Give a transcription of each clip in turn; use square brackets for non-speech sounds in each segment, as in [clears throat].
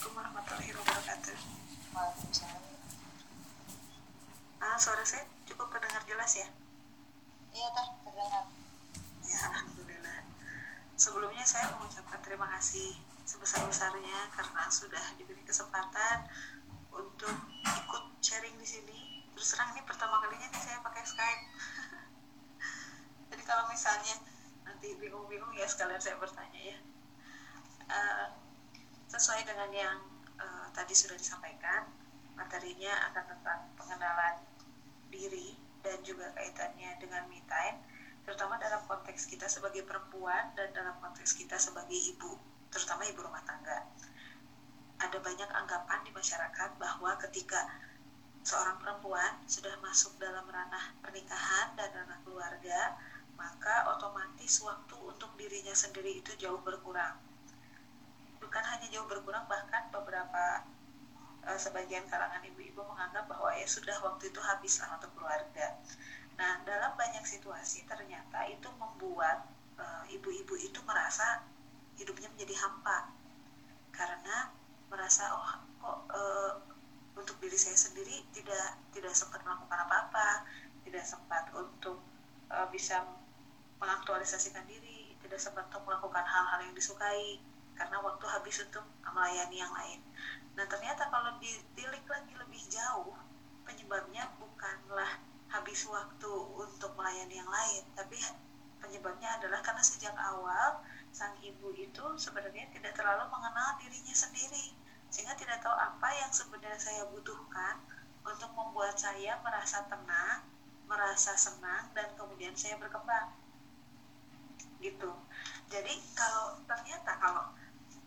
Assalamualaikum warahmatullahi wabarakatuh. Waalaikumsalam. Ah, suara saya cukup terdengar jelas ya? Iya teh terdengar. Ya, alhamdulillah. Sebelumnya saya mengucapkan terima kasih sebesar-besarnya karena sudah diberi kesempatan untuk ikut sharing di sini. Terus terang ini pertama kalinya nih saya pakai Skype. [laughs] Jadi kalau misalnya nanti bingung-bingung ya sekalian saya bertanya ya. Uh, sesuai dengan yang uh, tadi sudah disampaikan, materinya akan tentang pengenalan diri dan juga kaitannya dengan me time, terutama dalam konteks kita sebagai perempuan dan dalam konteks kita sebagai ibu, terutama ibu rumah tangga. Ada banyak anggapan di masyarakat bahwa ketika seorang perempuan sudah masuk dalam ranah pernikahan dan ranah keluarga, maka otomatis waktu untuk dirinya sendiri itu jauh berkurang bukan hanya jauh berkurang bahkan beberapa uh, sebagian kalangan ibu-ibu menganggap bahwa ya sudah waktu itu habislah untuk keluarga. Nah dalam banyak situasi ternyata itu membuat eh, ibu-ibu uh, itu merasa hidupnya menjadi hampa karena merasa oh kok uh, untuk diri saya sendiri tidak tidak sempat melakukan apa-apa, tidak sempat untuk uh, bisa mengaktualisasikan diri, tidak sempat untuk melakukan hal-hal yang disukai karena waktu habis untuk melayani yang lain. Nah ternyata kalau ditilik lagi lebih jauh, penyebabnya bukanlah habis waktu untuk melayani yang lain, tapi penyebabnya adalah karena sejak awal sang ibu itu sebenarnya tidak terlalu mengenal dirinya sendiri, sehingga tidak tahu apa yang sebenarnya saya butuhkan untuk membuat saya merasa tenang, merasa senang, dan kemudian saya berkembang. Gitu. Jadi kalau ternyata kalau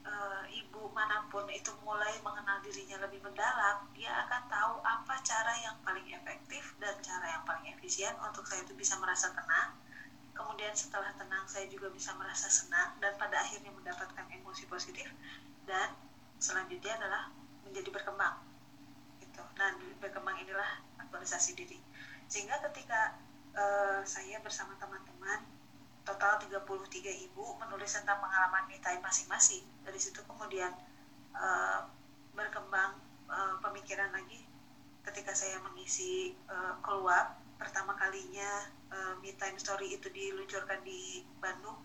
uh, ibu mana pun itu mulai mengenal dirinya lebih mendalam, dia akan tahu apa cara yang paling efektif dan cara yang paling efisien untuk saya itu bisa merasa tenang. Kemudian setelah tenang saya juga bisa merasa senang dan pada akhirnya mendapatkan emosi positif dan selanjutnya adalah menjadi berkembang. Gitu. Nah, berkembang inilah aktualisasi diri. Sehingga ketika uh, saya bersama teman-teman total 33 ibu menulis tentang pengalaman me time masing-masing. Dari situ kemudian uh, berkembang uh, pemikiran lagi ketika saya mengisi uh, keluar pertama kalinya uh, me time story itu diluncurkan di Bandung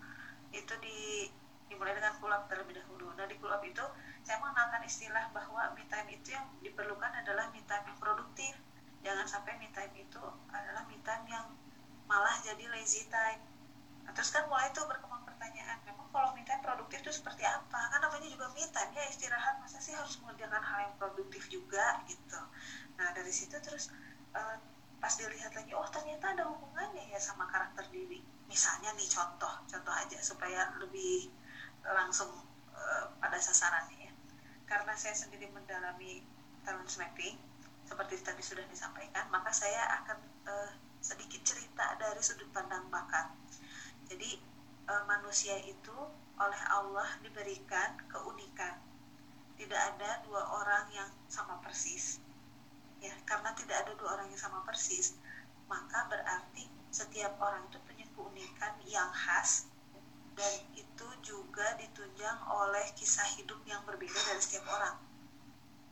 itu di dimulai dengan kulap terlebih dahulu. Nah di kulap itu saya mengenalkan istilah bahwa me time itu yang diperlukan adalah me time yang produktif. Jangan sampai me time itu adalah me time yang malah jadi lazy time Nah, terus kan mulai tuh berkembang pertanyaan, memang kalau me produktif itu seperti apa? Kan namanya juga me time, ya istirahat, masa sih harus mengerjakan hal yang produktif juga gitu. Nah dari situ terus uh, pas dilihat lagi, oh ternyata ada hubungannya ya sama karakter diri. Misalnya nih contoh, contoh aja supaya lebih langsung uh, pada sasarannya ya. Karena saya sendiri mendalami talent mapping, seperti tadi sudah disampaikan, maka saya akan uh, sedikit cerita dari sudut pandang bakat jadi e, manusia itu oleh Allah diberikan keunikan. Tidak ada dua orang yang sama persis. Ya, karena tidak ada dua orang yang sama persis, maka berarti setiap orang itu punya keunikan yang khas dan itu juga ditunjang oleh kisah hidup yang berbeda dari setiap orang.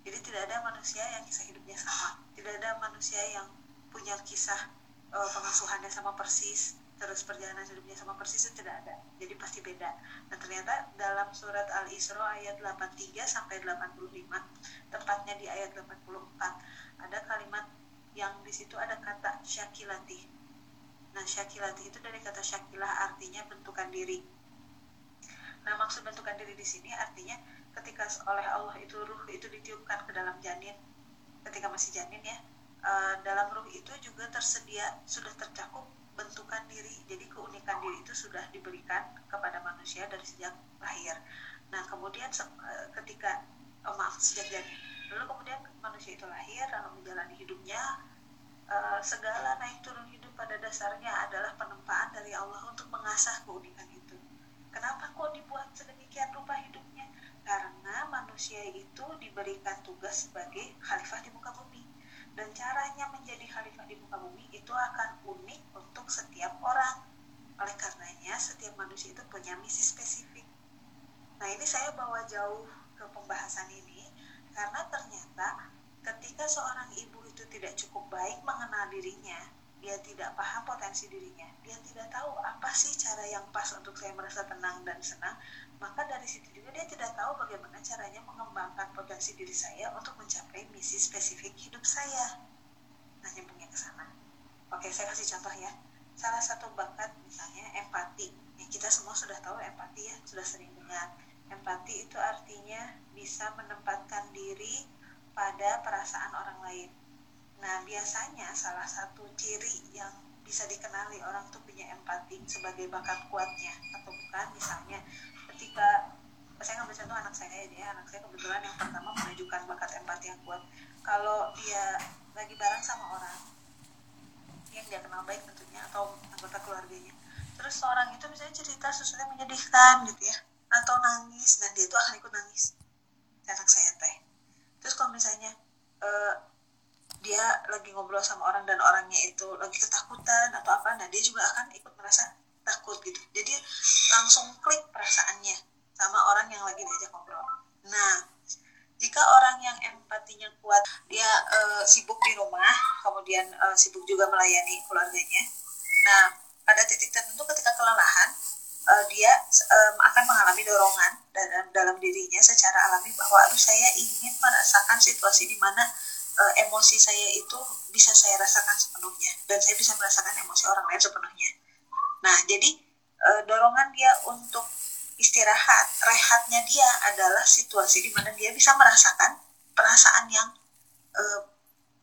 Jadi tidak ada manusia yang kisah hidupnya sama, tidak ada manusia yang punya kisah e, pengasuhannya sama persis, terus perjalanan hidupnya sama persis itu tidak ada. Jadi pasti beda. Nah ternyata dalam surat Al-Isra ayat 83 sampai 85 tepatnya di ayat 84 ada kalimat yang di situ ada kata syakilati nah syakilati itu dari kata syakilah artinya bentukan diri. Nah maksud bentukan diri di sini artinya ketika oleh Allah itu ruh itu ditiupkan ke dalam janin ketika masih janin ya uh, dalam ruh itu juga tersedia sudah tercakup bentukan diri. Jadi keunikan diri itu sudah diberikan kepada manusia dari sejak lahir. Nah kemudian eh, ketika oh maaf sejak janin lalu kemudian manusia itu lahir lalu menjalani hidupnya uh, segala naik turun hidup pada dasarnya adalah penempaan dari Allah untuk mengasah keunikan itu. Kenapa kok dibuat sedemikian rupa hidupnya? Karena manusia itu diberikan tugas sebagai khalifah di muka bumi dan caranya menjadi khalifah di muka bumi itu akan unik untuk setiap orang. Oleh karenanya, setiap manusia itu punya misi spesifik. Nah, ini saya bawa jauh ke pembahasan ini karena ternyata ketika seorang ibu itu tidak cukup baik mengenal dirinya dia tidak paham potensi dirinya dia tidak tahu apa sih cara yang pas untuk saya merasa tenang dan senang maka dari situ juga dia tidak tahu bagaimana caranya mengembangkan potensi diri saya untuk mencapai misi spesifik hidup saya nah nyambungnya ke sana oke saya kasih contoh ya salah satu bakat misalnya empati ya kita semua sudah tahu empati ya sudah sering dengar empati itu artinya bisa menempatkan diri pada perasaan orang lain Nah, biasanya salah satu ciri yang bisa dikenali orang tuh punya empati sebagai bakat kuatnya atau bukan? Misalnya ketika saya ngambil contoh anak saya ya anak saya kebetulan yang pertama menunjukkan bakat empati yang kuat. Kalau dia lagi bareng sama orang yang dia kenal baik tentunya atau anggota keluarganya terus seorang itu misalnya cerita sesuatu yang menyedihkan gitu ya atau nangis dan dia itu akan ikut nangis anak saya teh. Terus kalau misalnya uh, dia lagi ngobrol sama orang dan orangnya itu lagi ketakutan atau apa nah dia juga akan ikut merasa takut gitu. Jadi langsung klik perasaannya sama orang yang lagi diajak ngobrol. Nah jika orang yang empatinya kuat dia uh, sibuk di rumah kemudian uh, sibuk juga melayani keluarganya nah pada titik tertentu ketika kelelahan uh, dia um, akan mengalami dorongan dalam dalam dirinya secara alami bahwa aduh saya ingin merasakan situasi di mana uh, emosi saya itu bisa saya rasakan sepenuhnya dan saya bisa merasakan emosi orang lain sepenuhnya. Nah, jadi uh, dorongan dia untuk istirahat, rehatnya dia adalah situasi di mana dia bisa merasakan perasaan yang uh,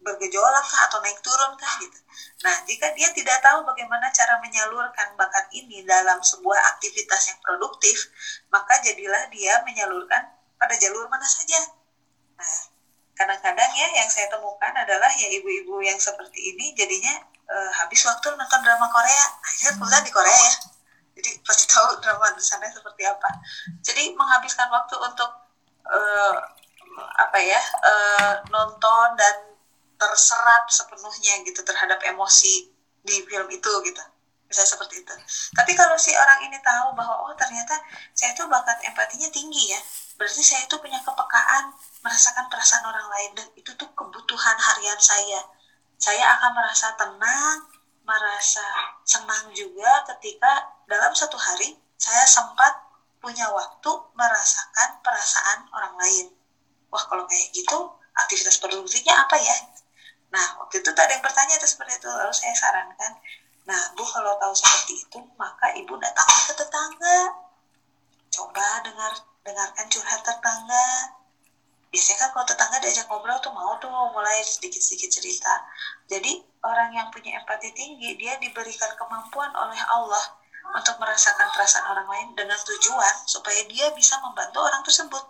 bergejolak kah atau naik turun kah gitu. Nah, jika dia tidak tahu bagaimana cara menyalurkan bakat ini dalam sebuah aktivitas yang produktif, maka jadilah dia menyalurkan pada jalur mana saja. Nah, kadang-kadang ya yang saya temukan adalah ya ibu-ibu yang seperti ini jadinya uh, habis waktu nonton drama Korea. Akhirnya kebetulan di Korea ya. Jadi pasti tahu drama di sana seperti apa. Jadi menghabiskan waktu untuk uh, apa ya uh, nonton dan terserap sepenuhnya gitu terhadap emosi di film itu gitu. Bisa seperti itu. Tapi kalau si orang ini tahu bahwa oh ternyata saya tuh bakat empatinya tinggi ya berarti saya itu punya kepekaan merasakan perasaan orang lain dan itu tuh kebutuhan harian saya. Saya akan merasa tenang merasa senang juga ketika dalam satu hari saya sempat punya waktu merasakan perasaan orang lain. Wah kalau kayak gitu aktivitas produktifnya apa ya? Nah waktu itu tadi yang bertanya itu seperti itu lalu saya sarankan nah bu kalau tahu seperti itu maka ibu datang ke tetangga dengarkan curhat tetangga. Biasanya kan kalau tetangga diajak ngobrol tuh mau tuh mulai sedikit-sedikit cerita. Jadi orang yang punya empati tinggi dia diberikan kemampuan oleh Allah untuk merasakan perasaan orang lain dengan tujuan supaya dia bisa membantu orang tersebut.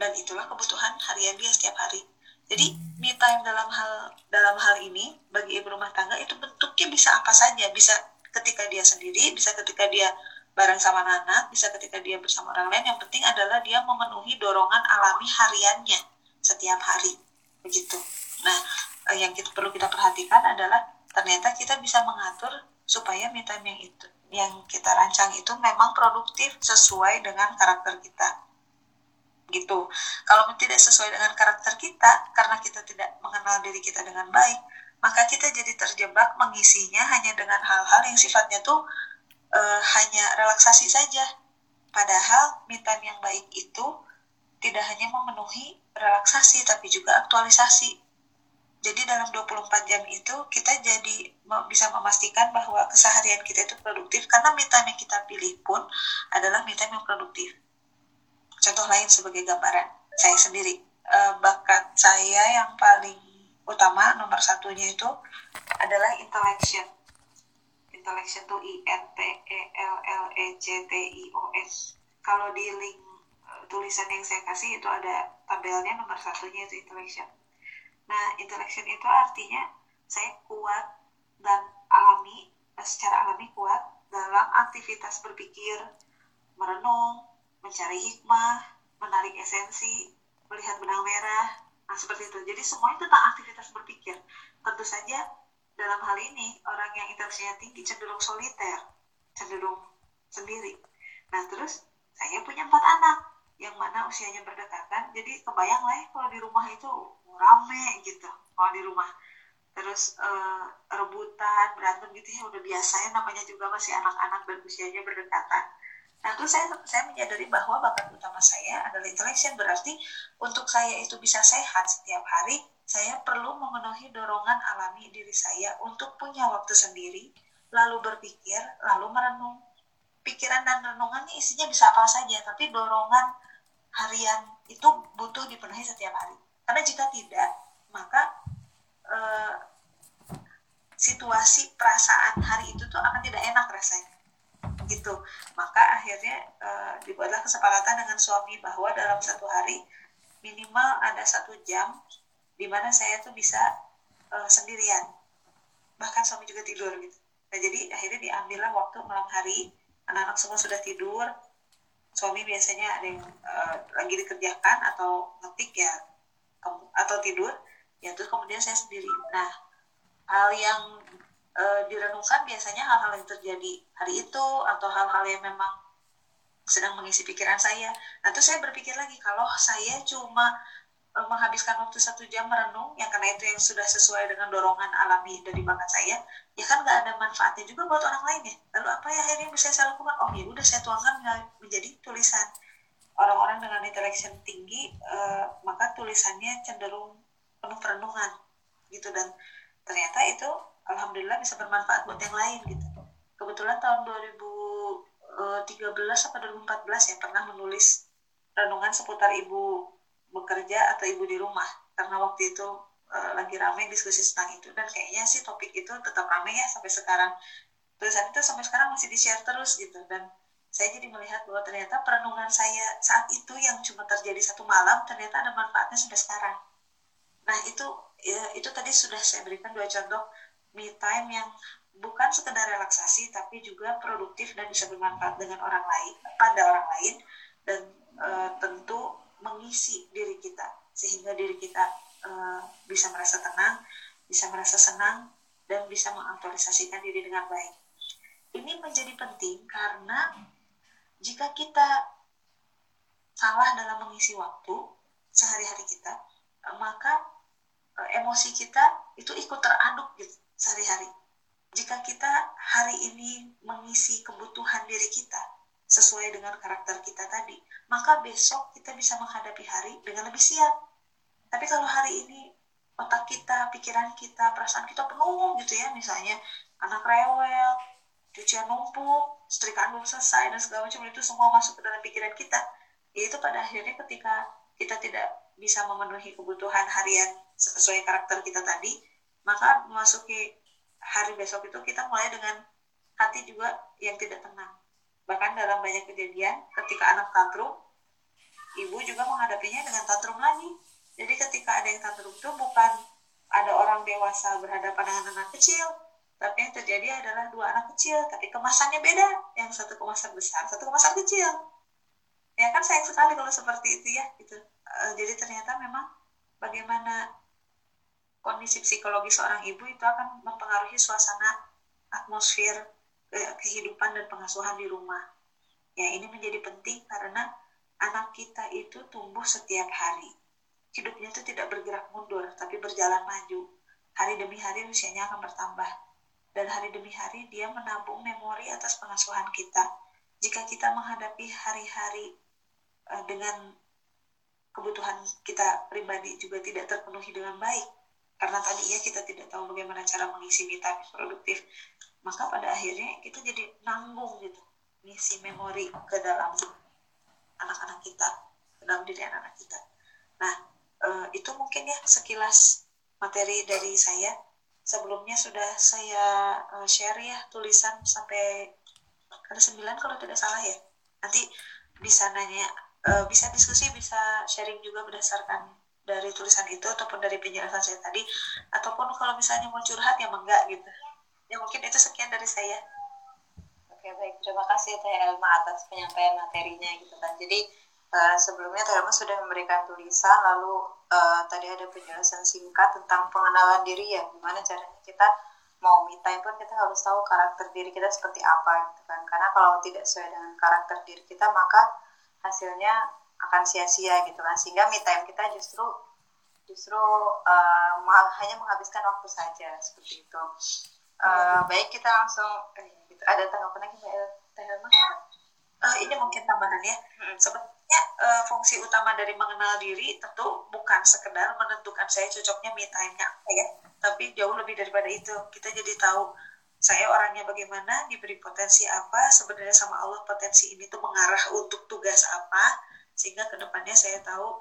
Dan itulah kebutuhan harian dia setiap hari. Jadi me time dalam hal dalam hal ini bagi ibu rumah tangga itu bentuknya bisa apa saja. Bisa ketika dia sendiri bisa ketika dia bareng sama anak bisa ketika dia bersama orang lain yang penting adalah dia memenuhi dorongan alami hariannya setiap hari. Begitu. Nah eh, yang kita perlu kita perhatikan adalah ternyata kita bisa mengatur supaya me time yang itu yang kita rancang itu memang produktif sesuai dengan karakter kita. Gitu. Kalau tidak sesuai dengan karakter kita karena kita tidak mengenal diri kita dengan baik maka kita jadi terjebak mengisinya hanya dengan hal-hal yang sifatnya tuh uh, hanya relaksasi saja. Padahal me yang baik itu tidak hanya memenuhi relaksasi tapi juga aktualisasi. Jadi dalam 24 jam itu kita jadi bisa memastikan bahwa keseharian kita itu produktif karena me yang kita pilih pun adalah me yang produktif. Contoh lain sebagai gambaran, saya sendiri, uh, bakat saya yang paling utama nomor satunya itu adalah intellection intellection tuh I N T E L L E C T I O S. Kalau di link uh, tulisan yang saya kasih itu ada tabelnya nomor satunya itu intellection nah intellection itu artinya saya kuat dan alami eh, secara alami kuat dalam aktivitas berpikir merenung mencari hikmah menarik esensi melihat benang merah. Nah seperti itu. Jadi semuanya tentang aktivitas berpikir. Tentu saja dalam hal ini orang yang intelijensinya tinggi cenderung soliter cenderung sendiri. Nah terus saya punya empat anak yang mana usianya berdekatan jadi kebayang lah ya kalau di rumah itu rame gitu. Kalau di rumah terus uh, rebutan berantem gitu ya udah biasa ya namanya juga masih anak-anak dan usianya berdekatan nah terus saya saya menyadari bahwa bakat utama saya adalah intellection berarti untuk saya itu bisa sehat setiap hari saya perlu memenuhi dorongan alami diri saya untuk punya waktu sendiri lalu berpikir lalu merenung. Pikiran dan renungan ini isinya bisa apa saja tapi dorongan harian itu butuh dipenuhi setiap hari. Karena jika tidak maka e, situasi perasaan hari itu tuh akan tidak enak rasanya gitu. Maka akhirnya e, dibuatlah kesepakatan dengan suami bahwa dalam satu hari minimal ada satu jam di mana saya tuh bisa e, sendirian. Bahkan suami juga tidur gitu. Nah jadi akhirnya diambillah waktu malam hari. Anak-anak semua sudah tidur. Suami biasanya ada yang uh, lagi dikerjakan atau ngetik ya atau tidur. Ya terus kemudian saya sendiri. Nah hal yang uh, direnungkan biasanya hal-hal yang terjadi hari itu atau hal-hal yang memang sedang mengisi pikiran saya. Nah terus saya berpikir lagi kalau saya cuma uh, menghabiskan waktu satu jam merenung yang karena itu yang sudah sesuai dengan dorongan alami dari bakat saya ya kan nggak ada manfaatnya juga buat orang lain ya. Lalu apa ya akhirnya bisa saya lakukan? Oh ya udah saya tuangkan menjadi tulisan. Orang-orang dengan intellection tinggi uh, maka tulisannya cenderung penuh perenungan gitu. Dan ternyata itu alhamdulillah bisa bermanfaat buat yang lain gitu. Kebetulan tahun 2013 atau 2014 ya pernah menulis renungan seputar ibu bekerja atau ibu di rumah. Karena waktu itu uh, lagi ramai diskusi tentang itu dan kayaknya sih topik itu tetap ramai ya sampai sekarang. Tulisan itu sampai sekarang masih di share terus gitu. Dan saya jadi melihat bahwa ternyata perenungan saya saat itu yang cuma terjadi satu malam ternyata ada manfaatnya sampai sekarang. Nah itu ya, itu tadi sudah saya berikan dua contoh me time yang bukan sekedar relaksasi tapi juga produktif dan bisa bermanfaat dengan orang lain pada orang lain dan e, tentu mengisi diri kita sehingga diri kita uh, bisa merasa tenang, bisa merasa senang, dan bisa mengaktualisasikan diri dengan baik. Ini menjadi penting karena jika kita salah dalam mengisi waktu sehari-hari kita, maka uh, emosi kita itu ikut teraduk gitu sehari-hari. Jika kita hari ini mengisi kebutuhan diri kita sesuai dengan karakter kita tadi, maka besok kita bisa menghadapi hari dengan lebih siap tapi kalau hari ini otak kita pikiran kita perasaan kita penuh gitu ya misalnya anak rewel cucian numpuk setrikaan belum selesai dan segala macam itu semua masuk ke dalam pikiran kita yaitu pada akhirnya ketika kita tidak bisa memenuhi kebutuhan harian sesuai karakter kita tadi maka memasuki hari besok itu kita mulai dengan hati juga yang tidak tenang bahkan dalam banyak kejadian ketika anak tantrum ibu juga menghadapinya dengan tantrum lagi jadi ketika ada yang tantrum itu bukan ada orang dewasa berhadapan dengan anak kecil, tapi yang terjadi adalah dua anak kecil, tapi kemasannya beda. Yang satu kemasan besar, satu kemasan kecil. Ya kan sayang sekali kalau seperti itu ya, gitu. E, jadi ternyata memang bagaimana kondisi psikologi seorang ibu itu akan mempengaruhi suasana atmosfer kehidupan dan pengasuhan di rumah. Ya ini menjadi penting karena anak kita itu tumbuh setiap hari hidupnya itu tidak bergerak mundur, tapi berjalan maju. Hari demi hari usianya akan bertambah. Dan hari demi hari dia menabung memori atas pengasuhan kita. Jika kita menghadapi hari-hari uh, dengan kebutuhan kita pribadi juga tidak terpenuhi dengan baik, karena tadi ya kita tidak tahu bagaimana cara mengisi vitamin produktif, maka pada akhirnya kita jadi nanggung gitu, mengisi memori ke dalam anak-anak kita, ke dalam diri anak-anak kita. Nah, uh, itu mungkin ya sekilas materi dari saya. Sebelumnya sudah saya uh, share ya tulisan sampai ada sembilan kalau tidak salah ya. Nanti bisa nanya uh, bisa diskusi bisa sharing juga berdasarkan dari tulisan itu ataupun dari penjelasan saya tadi ataupun kalau misalnya mau curhat ya enggak gitu. Ya mungkin itu sekian dari saya. Oke baik. Terima kasih Teh Elma atas penyampaian materinya gitu kan. Jadi Uh, sebelumnya Teh sudah memberikan tulisan, lalu uh, tadi ada penjelasan singkat tentang pengenalan diri ya, gimana caranya kita mau me time pun kita harus tahu karakter diri kita seperti apa gitu kan. Karena kalau tidak sesuai dengan karakter diri kita, maka hasilnya akan sia-sia gitu kan. Sehingga me time kita justru justru uh, hanya menghabiskan waktu saja seperti itu. Uh, baik kita langsung eh, gitu. ada tanggapan lagi mbak Teh uh, ini mungkin tambahan ya. Hmm. sebenarnya uh, fungsi utama dari mengenal diri tentu bukan sekedar menentukan saya cocoknya me time-nya apa ya tapi jauh lebih daripada itu. Kita jadi tahu saya orangnya bagaimana diberi potensi apa sebenarnya sama Allah potensi ini tuh mengarah untuk tugas apa sehingga ke depannya saya tahu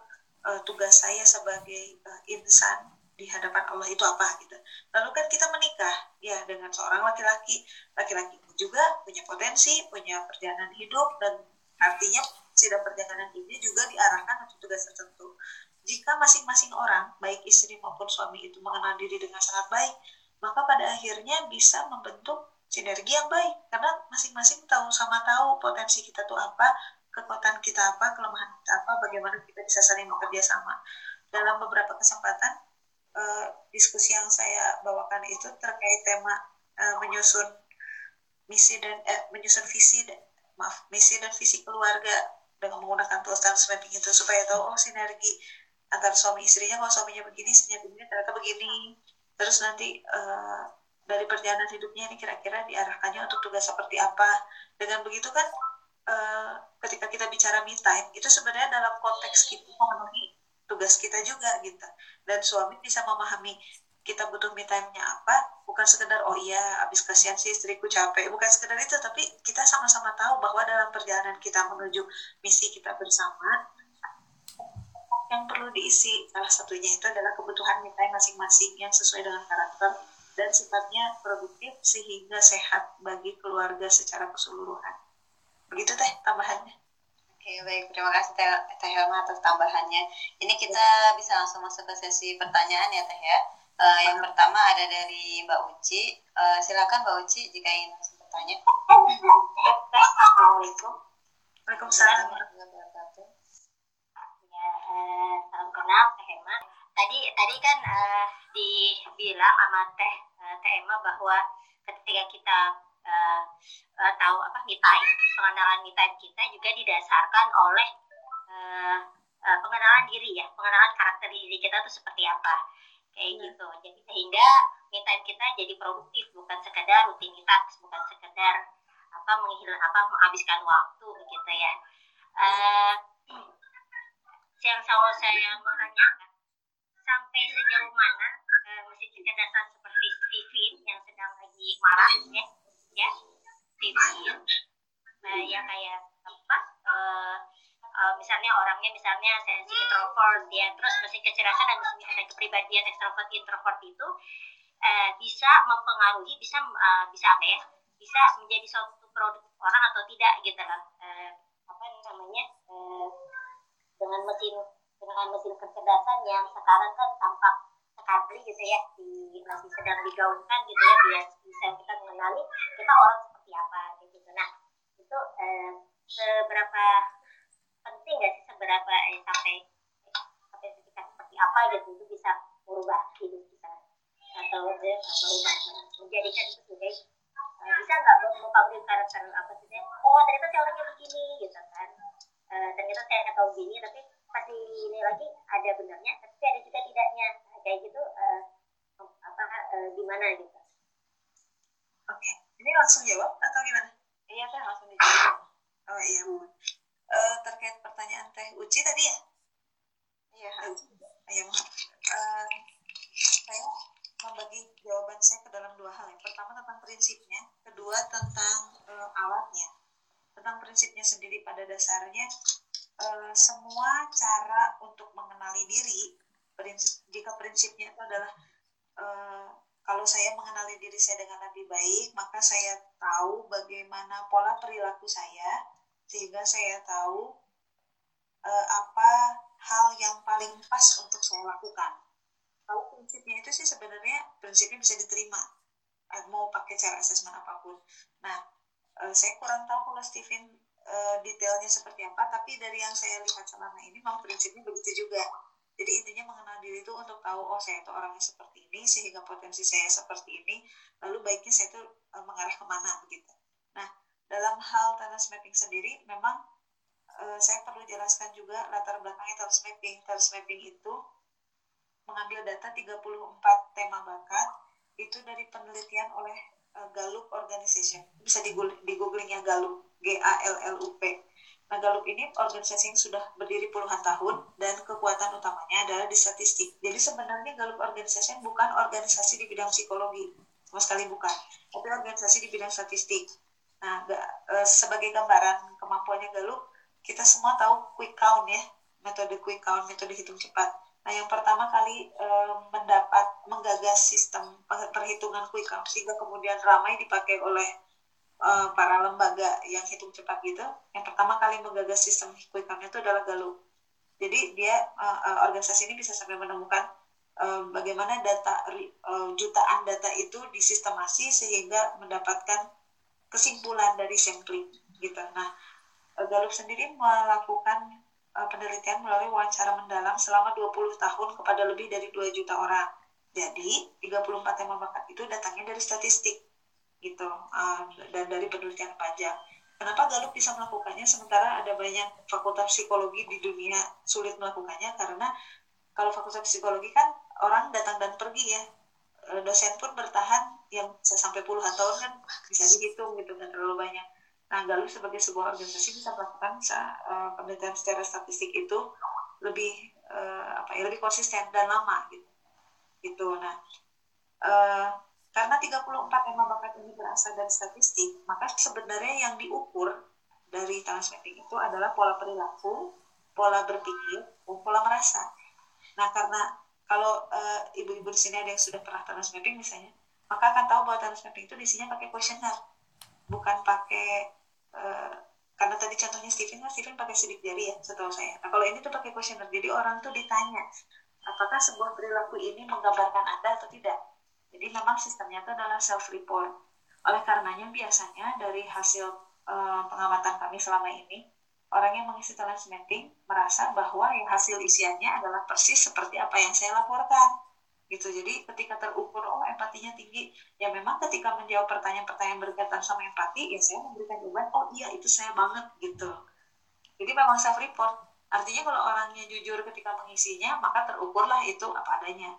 uh, tugas saya sebagai uh, insan di hadapan Allah itu apa gitu. Lalu kan kita menikah ya dengan seorang laki-laki, laki-laki juga punya potensi, punya perjalanan hidup dan artinya sidang perjalanan ini juga diarahkan untuk tugas tertentu. Jika masing-masing orang, baik istri maupun suami itu mengenal diri dengan sangat baik, maka pada akhirnya bisa membentuk sinergi yang baik karena masing-masing tahu sama tahu potensi kita tuh apa kekuatan kita apa kelemahan kita apa bagaimana kita bisa saling bekerja sama. Dalam beberapa kesempatan uh, diskusi yang saya bawakan itu terkait tema uh, menyusun misi dan eh, menyusun visi dan, maaf misi dan visi keluarga dengan menggunakan tools time mapping itu supaya tahu oh sinergi antara suami istrinya kalau suaminya begini sinerginya ternyata begini. Terus nanti uh, dari perjalanan hidupnya ini kira-kira diarahkannya untuk tugas seperti apa. Dengan begitu kan uh, ketika kita bicara me time itu sebenarnya dalam konteks kita memenuhi tugas kita juga gitu dan suami bisa memahami kita butuh me time-nya apa bukan sekedar oh iya habis kasihan sih istriku capek bukan sekedar itu tapi kita sama-sama tahu bahwa dalam perjalanan kita menuju misi kita bersama yang perlu diisi salah satunya itu adalah kebutuhan kita masing-masing yang sesuai dengan karakter dan sifatnya produktif sehingga sehat bagi keluarga secara keseluruhan. Begitu teh tambahannya. Oke baik, terima kasih Teh, teh Helma atas tambahannya. Ini kita bisa langsung masuk ke sesi pertanyaan ya Teh ya. Uh, yang pertama ada dari Mbak Uci. Uh, silakan Mbak Uci jika ingin langsung bertanya. Assalamualaikum. Waalaikumsalam uh, salam kenal Teh Emma. Tadi tadi kan uh, dibilang sama Teh uh, Teh Emma bahwa ketika kita uh, uh, tahu apa me time, pengenalan me time kita juga didasarkan oleh uh, uh, pengenalan diri ya, pengenalan karakter diri kita tuh seperti apa. Kayak hmm. gitu. Jadi sehingga me time kita jadi produktif, bukan sekedar rutinitas, bukan sekedar apa menghilang apa menghabiskan waktu gitu ya. Uh, [clears throat] yang selalu saya menanyakan sampai sejauh mana uh, mesin kecerdasan seperti Steven yang sedang lagi marah ya ya. Steven uh, yang kayak apa uh, uh, misalnya orangnya misalnya sensi introvert ya terus mesin kecerdasan dan mesin ada kepribadian ekstrovert introvert itu uh, bisa mempengaruhi bisa uh, bisa apa ya bisa menjadi suatu produk orang atau tidak gitu loh. Uh, apa namanya uh, dengan mesin dengan mesin kecerdasan yang sekarang kan tampak sekali gitu ya di masih sedang digaungkan gitu ya biar bisa kita mengenali kita orang seperti apa gitu. Nah itu eh, seberapa penting gak sih seberapa eh, sampai sampai kita seperti apa gitu itu bisa merubah hidup kita? Atau eh, merubah menjadikan itu sebagai eh, bisa nggak mempengaruhi karakter apa sih oh ternyata saya orangnya begini gitu kan? Uh, ternyata saya nggak tahu gini tapi pasti ini lagi ada benarnya tapi ada juga tidaknya nah, kayak gitu uh, apa uh, gimana gitu oke okay. ini langsung jawab atau gimana iya kan langsung dijawab oh iya uh, terkait pertanyaan teh Uci tadi ya iya iya uh, saya membagi jawaban saya ke dalam dua hal yang pertama tentang prinsipnya kedua tentang uh, alatnya tentang prinsipnya sendiri pada dasarnya uh, semua cara untuk mengenali diri prinsip, jika prinsipnya itu adalah uh, kalau saya mengenali diri saya dengan lebih baik maka saya tahu bagaimana pola perilaku saya sehingga saya tahu uh, apa hal yang paling pas untuk saya lakukan kalau prinsipnya itu sih sebenarnya prinsipnya bisa diterima mau pakai cara asesmen apa pun nah uh, saya kurang tahu kalau Steven uh, detailnya seperti apa tapi dari yang saya lihat selama ini memang prinsipnya begitu juga jadi intinya mengenal diri itu untuk tahu oh saya itu orangnya seperti ini sehingga potensi saya seperti ini lalu baiknya saya itu uh, mengarah ke mana begitu nah dalam hal talent mapping sendiri memang uh, saya perlu jelaskan juga latar belakangnya talent mapping. Talent mapping itu mengambil data 34 tema bakat itu dari penelitian oleh uh, Gallup Organization. Bisa di, di googlingnya Gallup, G A L L U P. Gallup ini organisasi yang sudah berdiri puluhan tahun dan kekuatan utamanya adalah di statistik. Jadi sebenarnya Gallup Organization bukan organisasi di bidang psikologi, sama sekali bukan, tapi organisasi di bidang statistik. Nah, e, sebagai gambaran kemampuannya Gallup, kita semua tahu quick count ya, metode quick count, metode hitung cepat. Nah, yang pertama kali e, mendapat menggagas sistem perhitungan quick count sehingga kemudian ramai dipakai oleh uh, para lembaga yang hitung cepat gitu yang pertama kali menggagas sistem quick count itu adalah Gallup jadi dia uh, uh, organisasi ini bisa sampai menemukan uh, bagaimana data uh, jutaan data itu disistemasi sehingga mendapatkan kesimpulan dari sampling gitu. Nah Gallup sendiri melakukan uh, penelitian melalui wawancara mendalam selama 20 tahun kepada lebih dari 2 juta orang. Jadi 34 tema bakat itu datangnya dari statistik gitu um, dan dari penelitian pajak. Kenapa Gallup bisa melakukannya sementara ada banyak fakultas psikologi di dunia sulit melakukannya karena kalau fakultas psikologi kan orang datang dan pergi ya e, dosen pun bertahan yang sampai puluhan tahun kan bisa dihitung gitu kan terlalu banyak. Nah Gallup sebagai sebuah organisasi bisa melakukan uh, penelitian secara statistik itu lebih uh, apa ya lebih konsisten dan lama gitu. Gitu. Nah uh, karena 34 tema bakat ini berasal dari statistik, maka sebenarnya yang diukur dari talent itu adalah pola perilaku, pola berpikir, pola merasa. Nah, karena kalau uh, ibu-ibu di sini ada yang sudah pernah talent misalnya, maka akan tahu bahwa talent mapping itu isinya pakai kuesioner, bukan pakai uh, karena tadi contohnya Steven kan Steven pakai sidik jari ya setahu saya. Nah, kalau ini tuh pakai kuesioner, jadi orang tuh ditanya apakah sebuah perilaku ini menggambarkan Anda atau tidak jadi memang sistemnya itu adalah self report. Oleh karenanya biasanya dari hasil uh, pengamatan kami selama ini, orang yang mengisi talent mapping merasa bahwa yang hasil isiannya adalah persis seperti apa yang saya laporkan. Gitu. Jadi ketika terukur oh empatinya tinggi ya memang ketika menjawab pertanyaan-pertanyaan berkaitan sama empati ya saya memberikan jawaban oh iya itu saya banget gitu. Jadi memang self report artinya kalau orangnya jujur ketika mengisinya maka terukurlah itu apa adanya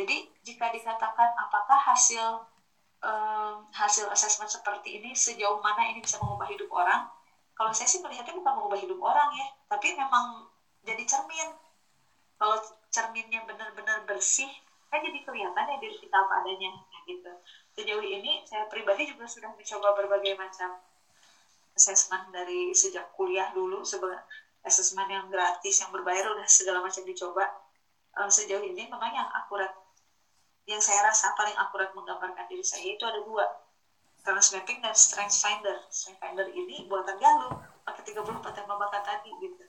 jadi jika dikatakan apakah hasil um, hasil asesmen seperti ini sejauh mana ini bisa mengubah hidup orang, kalau saya sih melihatnya bukan mengubah hidup orang ya, tapi memang jadi cermin. Kalau cerminnya benar-benar bersih, kan jadi kelihatan ya diri kita apa adanya, nah, gitu. Sejauh ini saya pribadi juga sudah mencoba berbagai macam asesmen dari sejak kuliah dulu, sebagai asesmen yang gratis, yang berbayar udah segala macam dicoba. Um, sejauh ini memang yang akurat yang saya rasa paling akurat menggambarkan diri saya itu ada dua. Talent Mapping dan Strength Finder. Strength Finder ini buatan Galuh pakai 34 tema bakat tadi gitu.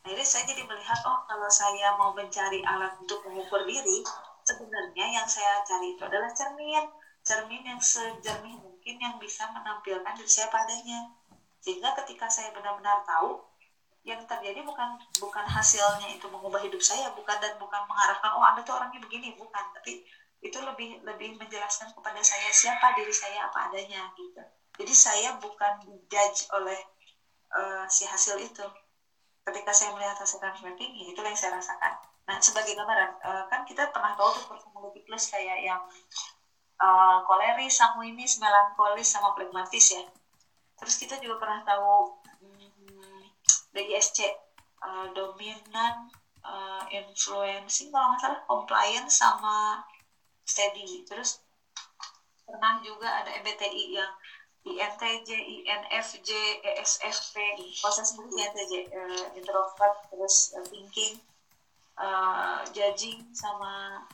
Nah ini saya jadi melihat oh kalau saya mau mencari alat untuk mengukur diri sebenarnya yang saya cari itu adalah cermin. Cermin yang sejernih mungkin yang bisa menampilkan diri saya padanya. Sehingga ketika saya benar-benar tahu yang terjadi bukan bukan hasilnya itu mengubah hidup saya bukan dan bukan mengarahkan oh anda tuh orangnya begini. Bukan tapi itu lebih lebih menjelaskan kepada saya siapa diri saya apa adanya gitu. Jadi saya bukan dijudge oleh uh, si hasil itu. Ketika saya melihat hasil transmapping ya itulah yang saya rasakan. Nah sebagai gambaran uh, kan kita pernah tahu tuh personality plus kayak yang uh, koleris sanguinis melankolis sama pragmatis ya. Terus kita juga pernah tahu hmm, DISC uh, dominan uh, influencing kalau nggak compliance sama steady terus pernah juga ada MBTI yang INTJ, INFJ, ESFP, proses sendiri INTJ, uh, introvert, terus uh, thinking, uh, judging, sama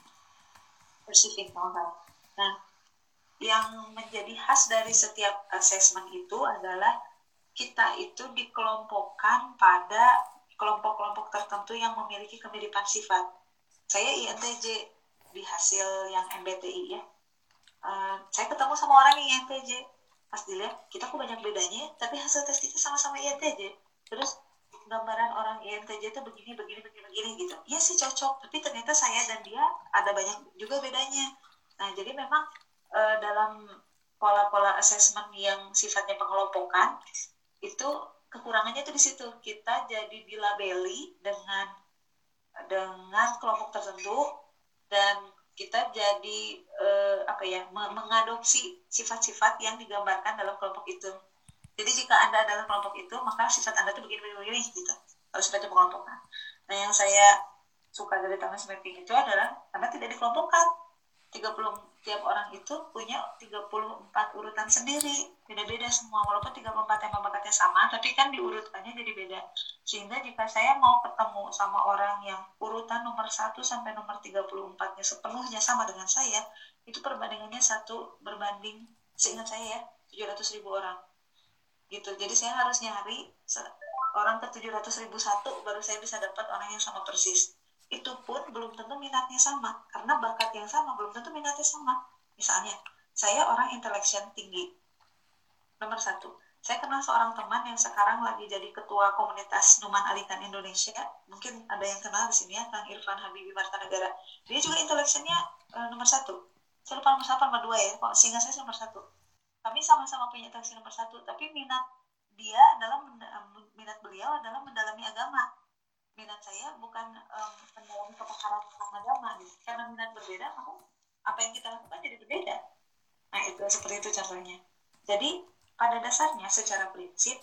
perceiving, kan. Nah, yang menjadi khas dari setiap assessment itu adalah kita itu dikelompokkan pada kelompok-kelompok tertentu yang memiliki kemiripan sifat. Saya INTJ, di hasil yang MBTI ya. Uh, saya ketemu sama orang yang INTJ pas dilihat kita kok banyak bedanya tapi hasil tes kita sama-sama INTJ terus gambaran orang INTJ itu begini begini begini begini gitu. Ya sih cocok tapi ternyata saya dan dia ada banyak juga bedanya. Nah jadi memang uh, dalam pola-pola assessment yang sifatnya pengelompokan itu kekurangannya itu di situ. Kita jadi dilabeli dengan dengan kelompok tertentu dan kita jadi uh, apa ya mengadopsi sifat-sifat yang digambarkan dalam kelompok itu. Jadi jika anda adalah kelompok itu maka sifat anda itu begini-begini gitu. Harus baca pengelompokan. Nah yang saya suka dari taman mapping itu adalah anda tidak dikelompokkan 30 tiap orang itu punya 34 urutan sendiri. Beda-beda semua walaupun 34 tema bakatnya sama tapi kan diurutkannya jadi beda. Sehingga jika saya mau ketemu sama orang yang urutan nomor 1 sampai nomor 34 nya sepenuhnya sama dengan saya itu perbandingannya satu berbanding seingat saya ya 700 ribu orang. Gitu. Jadi saya harus nyari orang ke 700 ribu satu baru saya bisa dapat orang yang sama persis itu pun belum tentu minatnya sama. Karena bakat yang sama belum tentu minatnya sama. Misalnya saya orang intellection tinggi. Nomor satu. Saya kenal seorang teman yang sekarang lagi jadi ketua komunitas Numan Alikan Indonesia. Mungkin ada yang kenal di sini ya Kang Irfan Habibi Martanegara. Dia juga intellectionnya uh, nomor satu. Saya lupa nomor satu nomor dua ya kok sehingga saya nomor satu. Kami sama-sama punya intellection nomor satu tapi minat dia dalam minat beliau adalah mendalami agama minat saya bukan um, mendalami kepakaran tentang agama gitu. karena minat berbeda maka apa yang kita lakukan jadi berbeda. Nah itu seperti itu contohnya. Jadi pada dasarnya secara prinsip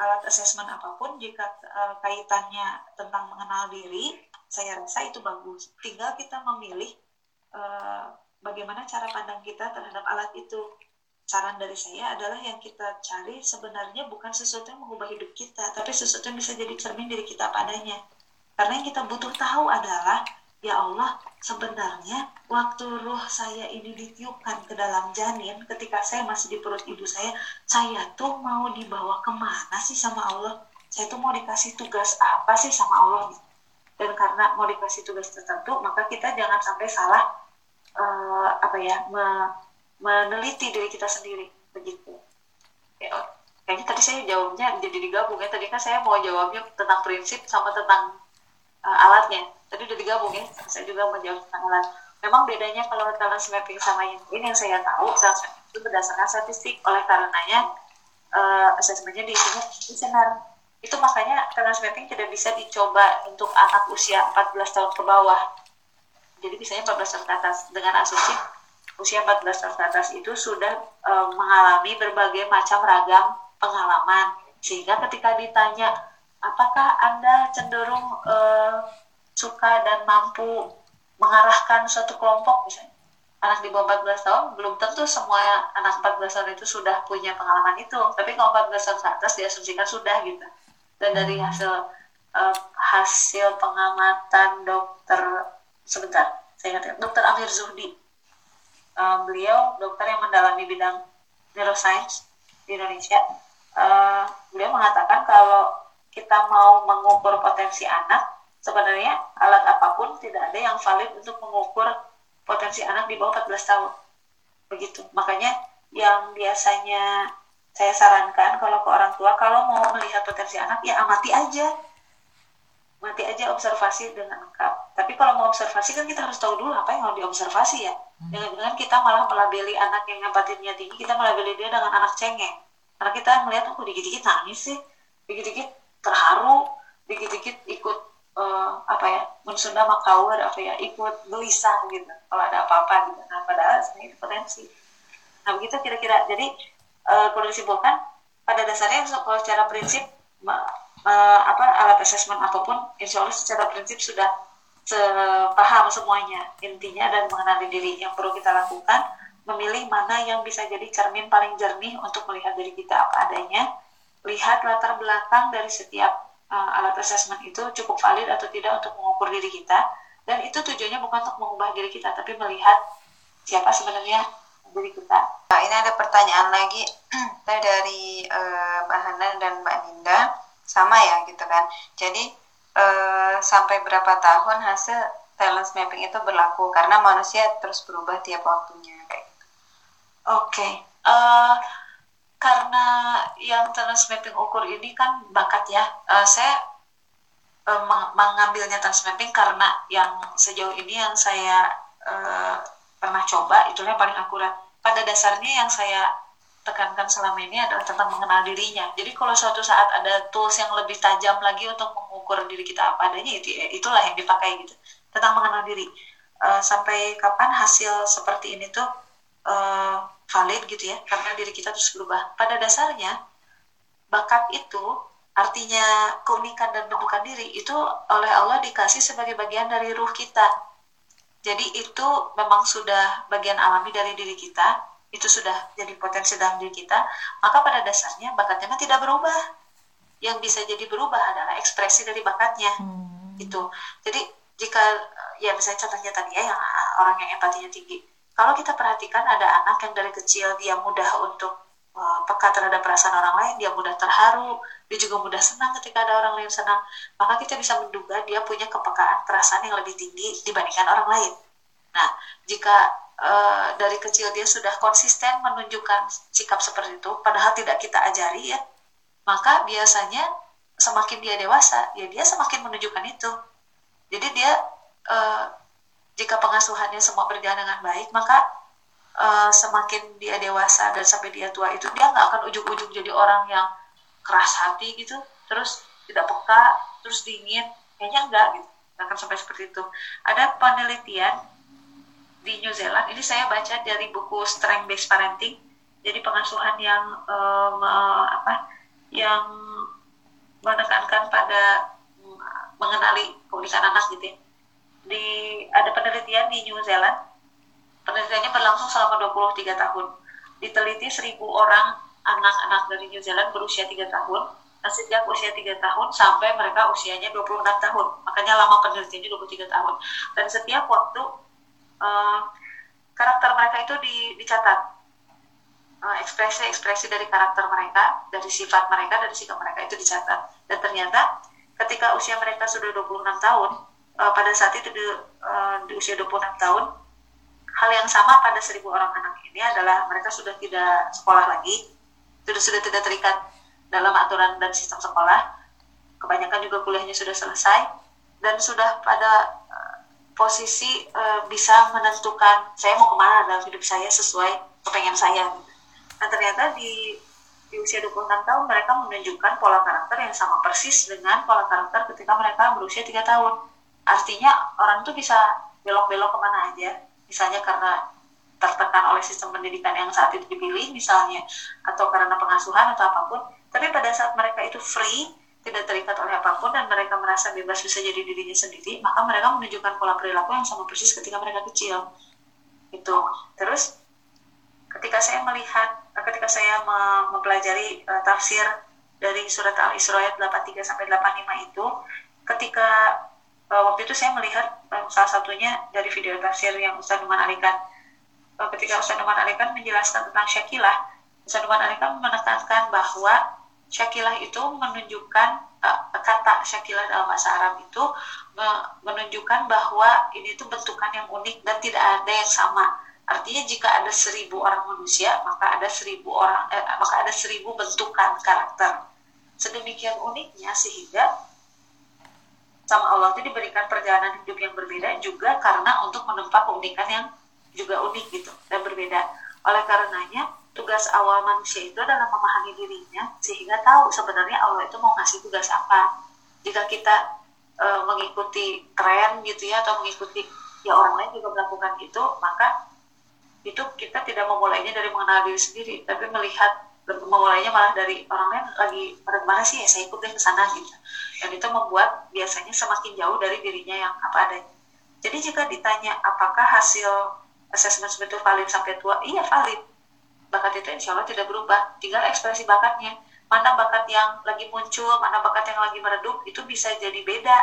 alat asesmen apa pun jika uh, kaitannya tentang mengenal diri saya rasa itu bagus. Tinggal kita memilih uh, bagaimana cara pandang kita terhadap alat itu saran dari saya adalah yang kita cari sebenarnya bukan sesuatu yang mengubah hidup kita, tapi sesuatu yang bisa jadi cermin diri kita padanya. Karena yang kita butuh tahu adalah, ya Allah, sebenarnya waktu ruh saya ini ditiupkan ke dalam janin, ketika saya masih di perut ibu saya, saya tuh mau dibawa ke mana sih sama Allah? Saya tuh mau dikasih tugas apa sih sama Allah? Dan karena mau dikasih tugas tertentu, maka kita jangan sampai salah, uh, apa ya, me meneliti diri kita sendiri begitu. Ya, kayaknya tadi saya jawabnya jadi digabung ya. Tadi kan saya mau jawabnya tentang prinsip sama tentang uh, alatnya. Tadi udah digabung ya saya juga mau jawab tentang alat. Memang bedanya kalau talent mapping sama yang ini yang saya tahu itu berdasarkan statistik. Oleh karenanya uh, asesmennya diisinya kuesioner itu makanya talent mapping tidak bisa dicoba untuk anak usia 14 tahun ke bawah. Jadi biasanya 14 tahun ke atas. Dengan asumsi usia 14 tahun ke atas itu sudah e, mengalami berbagai macam ragam pengalaman. Sehingga ketika ditanya apakah anda cenderung e, suka dan mampu mengarahkan suatu kelompok? Misalnya anak di bawah 14 tahun belum tentu semua anak 14 tahun itu sudah punya pengalaman itu. Tapi kalau 14 tahun ke atas diasumsikan sudah gitu. Dan dari hasil e, hasil pengamatan dokter sebentar saya ingat ya, dokter Amir Zuhdi uh, beliau dokter yang mendalami bidang neuroscience di Indonesia. Uh, beliau mengatakan kalau kita mau mengukur potensi anak, sebenarnya alat apa pun tidak ada yang valid untuk mengukur potensi anak di bawah 14 tahun. Begitu. Makanya yang biasanya saya sarankan kalau ke orang tua kalau mau melihat potensi anak ya amati aja mati aja observasi dengan lengkap. Tapi kalau mau observasi kan kita harus tahu dulu apa yang mau diobservasi ya. Hmm. Dengan dengan kita malah melabeli anak yang empatinya tinggi, kita melabeli dia dengan anak cengeng. Karena kita melihat oh dikit-dikit nangis sih, dikit-dikit terharu, dikit-dikit ikut uh, apa ya, mensunda makawar apa ya, ikut gelisah gitu. Kalau ada apa-apa gitu. Nah padahal sebenarnya itu potensi. Nah begitu kira-kira. Jadi uh, kalau disimpulkan pada dasarnya kalau secara prinsip uh, apa alat assessment apa pun insya Allah secara prinsip sudah paham semuanya intinya dan mengenali diri yang perlu kita lakukan memilih mana yang bisa jadi cermin paling jernih untuk melihat diri kita apa adanya. Lihat latar belakang dari setiap uh, alat assessment itu cukup valid atau tidak untuk mengukur diri kita. Dan itu tujuannya bukan untuk mengubah diri kita tapi melihat siapa sebenarnya diri kita. Nah, ini ada pertanyaan lagi [clears throat] dari uh, Mbak Hana dan Mbak Ninda sama ya gitu kan jadi uh, sampai berapa tahun hasil talent mapping itu berlaku karena manusia terus berubah tiap waktunya kayak gitu. oke okay. uh, eh, karena yang talent mapping ukur ini kan bakat ya uh, saya mengambilnya talent mapping karena yang sejauh ini yang saya uh, pernah coba itulah yang paling akurat pada dasarnya yang saya tekankan selama ini adalah tentang mengenal dirinya. Jadi kalau suatu saat ada tools yang lebih tajam lagi untuk mengukur diri kita apa adanya itu itulah yang dipakai gitu. Tentang mengenal diri. Uh, sampai kapan hasil seperti ini tuh uh, valid gitu ya karena diri kita terus berubah. Pada dasarnya bakat itu artinya keunikan dan bentukan diri itu oleh Allah dikasih sebagai bagian dari ruh kita. Jadi itu memang sudah bagian alami dari diri kita itu sudah jadi potensi dalam diri kita, maka pada dasarnya bakatnya tidak berubah. Yang bisa jadi berubah adalah ekspresi dari bakatnya. Hmm. Itu. Jadi jika ya misalnya contohnya tadi ya yang orang yang empatinya tinggi. Kalau kita perhatikan ada anak yang dari kecil dia mudah untuk uh, peka terhadap perasaan orang lain, dia mudah terharu, dia juga mudah senang ketika ada orang lain senang, maka kita bisa menduga dia punya kepekaan perasaan yang lebih tinggi dibandingkan orang lain. Nah, jika uh, dari kecil dia sudah konsisten menunjukkan sikap seperti itu, padahal tidak kita ajari ya, maka biasanya semakin dia dewasa, ya dia semakin menunjukkan itu. Jadi dia uh, jika pengasuhannya semua berjalan dengan baik, maka uh, semakin dia dewasa dan sampai dia tua itu dia nggak akan ujuk-ujuk jadi orang yang keras hati gitu, terus tidak peka, terus dingin, kayaknya enggak gitu, akan sampai seperti itu. Ada penelitian di New Zealand ini saya baca dari buku Strength Based Parenting jadi pengasuhan yang um, uh, apa yang menekankan pada mengenali keunikan anak gitu ya. di ada penelitian di New Zealand penelitiannya berlangsung selama 23 tahun. Diteliti 1000 orang anak-anak dari New Zealand berusia 3 tahun nah sejak usia 3 tahun sampai mereka usianya 26 tahun. Makanya lama penelitiannya 23 tahun. Dan setiap waktu uh, karakter mereka itu di, dicatat ekspresi-ekspresi uh, dari karakter mereka, dari sifat mereka, dari sikap mereka itu dicatat. Dan ternyata ketika usia mereka sudah 26 tahun, uh, pada saat itu di, uh, di usia 26 tahun, hal yang sama pada seribu orang anak ini adalah mereka sudah tidak sekolah lagi, sudah sudah tidak terikat dalam aturan dan sistem sekolah. Kebanyakan juga kuliahnya sudah selesai dan sudah pada posisi uh, bisa menentukan saya mau ke mana dalam hidup saya sesuai kepengen saya. Nah ternyata di di usia 26 tahun mereka menunjukkan pola karakter yang sama persis dengan pola karakter ketika mereka berusia 3 tahun. Artinya orang itu bisa belok-belok ke mana aja, misalnya karena tertekan oleh sistem pendidikan yang saat itu dipilih misalnya, atau karena pengasuhan atau apa pun. Tapi pada saat mereka itu free, tidak terikat oleh apa pun dan mereka merasa bebas bisa jadi dirinya sendiri, maka mereka menunjukkan pola perilaku yang sama persis ketika mereka kecil. Itu. Terus ketika saya melihat, ketika saya mempelajari uh, tafsir dari surat Al-Isra ayat 83 sampai 85 itu, ketika uh, waktu itu saya melihat uh, salah satunya dari video tafsir yang Ustaz Numan Alikan. Uh, ketika Ustaz Numan Alikan menjelaskan tentang Syakilah, Ustaz Numan Alikan menekankan bahwa Syakilah itu menunjukkan uh, kata Syakilah dalam bahasa Arab itu menunjukkan bahwa ini itu bentukan yang unik dan tidak ada yang sama. Artinya jika ada seribu orang manusia, maka ada seribu orang, eh, maka ada seribu bentukan karakter. Sedemikian uniknya sehingga sama Allah itu diberikan perjalanan hidup yang berbeda juga karena untuk menempa keunikan yang juga unik gitu dan berbeda. Oleh karenanya tugas awal manusia itu adalah memahami dirinya sehingga tahu sebenarnya Allah itu mau ngasih tugas apa. Jika kita e, mengikuti tren gitu ya atau mengikuti ya orang lain juga melakukan itu maka itu kita tidak memulainya dari mengenal diri sendiri tapi melihat memulainya malah dari orang lain lagi pada mana sih? Ya saya ikut deh ke sana gitu. Dan itu membuat biasanya semakin jauh dari dirinya yang apa adanya. Jadi jika ditanya apakah hasil assessment itu valid sampai tua? Iya valid bakat itu insya Allah tidak berubah. Tinggal ekspresi bakatnya. Mana bakat yang lagi muncul mana bakat yang lagi meredup itu bisa jadi beda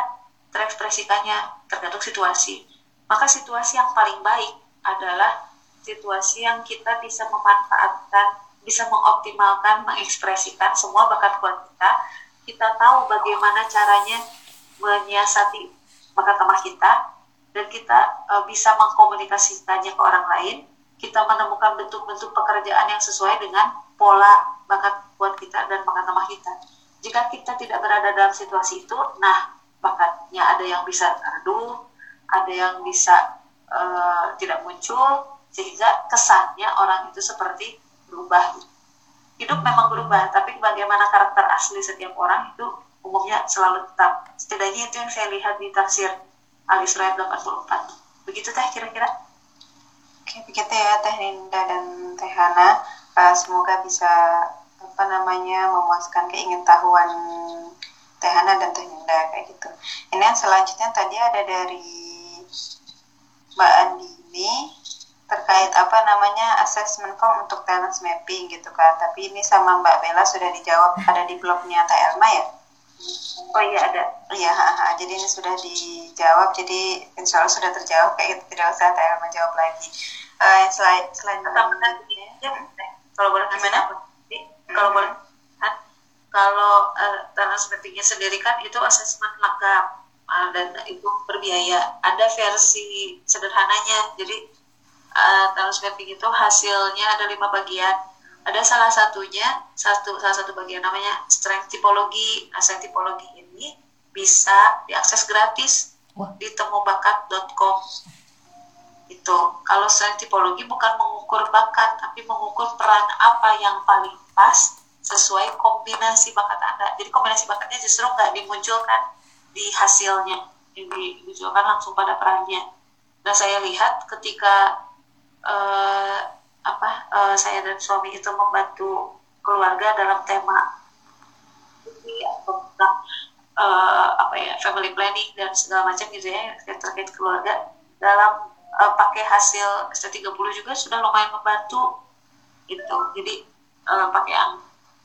terekspresikannya tergantung situasi. Maka situasi yang paling baik adalah situasi yang kita bisa memanfaatkan bisa mengoptimalkan mengekspresikan semua bakat kuat kita. Kita tahu bagaimana caranya menyiasati bakat lemah kita dan kita e, bisa mengkomunikasikannya ke orang lain kita menemukan bentuk-bentuk pekerjaan yang sesuai dengan pola bakat kuat kita dan bakat lemah kita. Jika kita tidak berada dalam situasi itu, nah bakatnya ada yang bisa redup, ada yang bisa uh, tidak muncul, sehingga kesannya orang itu seperti berubah. hidup memang berubah tapi bagaimana karakter asli setiap orang itu umumnya selalu tetap setidaknya itu yang saya lihat di tafsir Al-Isra 84 begitu teh kira-kira Begitu ya Teh Ninda dan Teh Hana. Uh, semoga bisa apa namanya memuaskan keingintahuan Teh Hana dan Teh Ninda kayak gitu. Ini yang selanjutnya tadi ada dari Mbak Andini terkait apa namanya assessment form untuk talent mapping gitu kan. Tapi ini sama Mbak Bella sudah dijawab ada di blognya Teh Elma ya. oh iya ada Iya, jadi ini sudah dijawab, jadi insya Allah sudah terjawab kayak gitu, tidak usah Teh Elma jawab lagi. Eh, yang selain selain atau benar begini aja Teh. kalau boleh Gimana? kalau boleh kan kalau uh, talent mappingnya sendiri kan itu asesmen lengkap. Uh, dan itu berbiaya. Ada versi sederhananya. Jadi uh, talent mapping itu hasilnya ada lima bagian. Ada salah satunya satu salah satu bagian namanya strength typology nah strength typology ini bisa diakses gratis Wah. di temubakat.com itu kalau strength typology bukan mengukur bakat tapi mengukur peran apa yang paling pas sesuai kombinasi bakat anda. Jadi kombinasi bakatnya justru nggak dimunculkan di hasilnya yang dimunculkan langsung pada perannya. Nah saya lihat ketika eh, apa eh, saya dan suami itu membantu keluarga dalam tema tentang eh, apa ya family planning dan segala macam gitu ya terkait keluarga dalam eh, pakai hasil S30 juga sudah lumayan membantu gitu jadi eh, pakai yang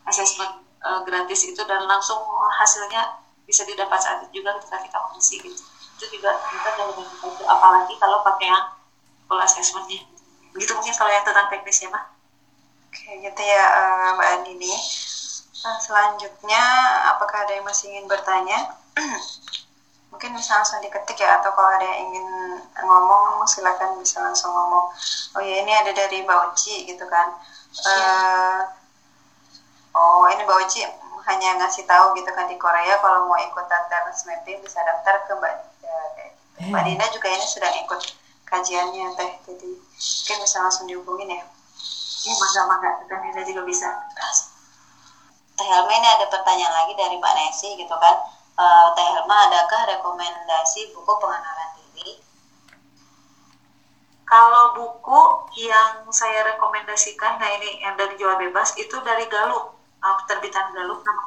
assessment eh, gratis itu dan langsung hasilnya bisa didapat saat itu juga ketika kita mengisi gitu itu juga jauh lebih membantu apalagi kalau pakai yang full assessmentnya begitu mungkin kalau yang tentang teknisnya mah Oke, gitu ya Mbak Andini. Nah, selanjutnya, apakah ada yang masih ingin bertanya? [clears throat] Mungkin bisa langsung diketik ya, atau kalau ada yang ingin ngomong, silakan bisa langsung ngomong. Oh ya, ini ada dari Mbak Uci gitu kan. Eh, oh, ini Mbak Uci hanya ngasih tahu gitu kan di Korea kalau mau ikutan talent mapping bisa daftar ke Mbak Dinda. kayak gitu. Mbak Dinda juga ini sudah ikut kajiannya teh, jadi mungkin bisa langsung dihubungin ya. ini mangga-mangga dan Nida juga bisa Teh Helma ini ada pertanyaan lagi dari Mbak Nesi gitu kan. Eh, Teh Helma adakah rekomendasi buku pengenalan diri? kalau buku yang saya rekomendasikan nah ini yang dari jual bebas itu dari Galup uh, terbitan Galup nama.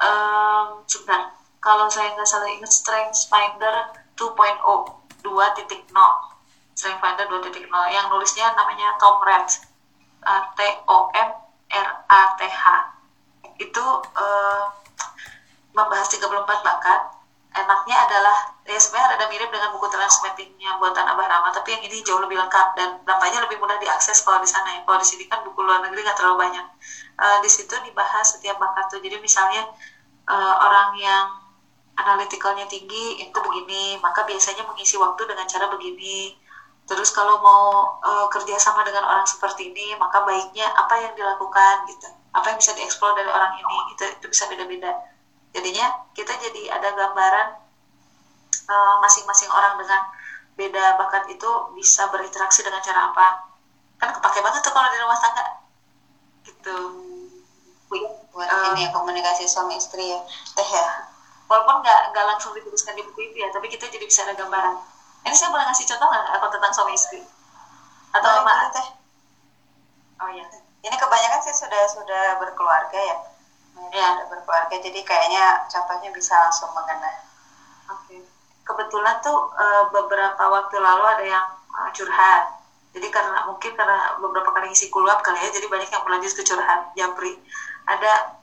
Um, sebentar. Kalau saya nggak salah ingat Strength Finder 2.0 2.0 Strength Finder 2.0 yang nulisnya namanya Tom Rath T O M R A T H. Itu uh, membahas 34 bakat enaknya adalah ya sebenarnya ada mirip dengan buku transmittingnya buatan Abah Rama tapi yang ini jauh lebih lengkap dan nampaknya lebih mudah diakses kalau di sana ya. Kalau di sini kan buku luar negeri nggak terlalu banyak. Eh, di situ dibahas setiap bakat tuh. Jadi misalnya eh, orang yang analitikalnya tinggi itu begini maka biasanya mengisi waktu dengan cara begini. Terus kalau mau eh, kerja sama dengan orang seperti ini maka baiknya apa yang dilakukan gitu. Apa yang bisa dieksplor dari orang ini itu itu bisa beda-beda jadinya kita jadi ada gambaran eh, masing-masing orang dengan beda bakat itu bisa berinteraksi dengan cara apa kan kepake banget tuh kalau di rumah tangga gitu Wih, Buat Eh. ini ya komunikasi suami istri ya. Teh ya. walaupun nggak nggak langsung dituliskan di buku itu ya tapi kita jadi bisa ada gambaran ini saya boleh ngasih contoh nggak aku tentang suami istri atau boleh, Teh. oh ya Ini kebanyakan sih sudah sudah berkeluarga ya. Ya. Sudah berkeluarga jadi kayaknya contohnya bisa langsung mengena. Oke. Kebetulan tuh eh, beberapa waktu lalu ada yang eh, curhat. Jadi karena mungkin karena beberapa kali ngisi kulap kali ya, jadi banyak yang berlanjut ke curhat Japri. Ada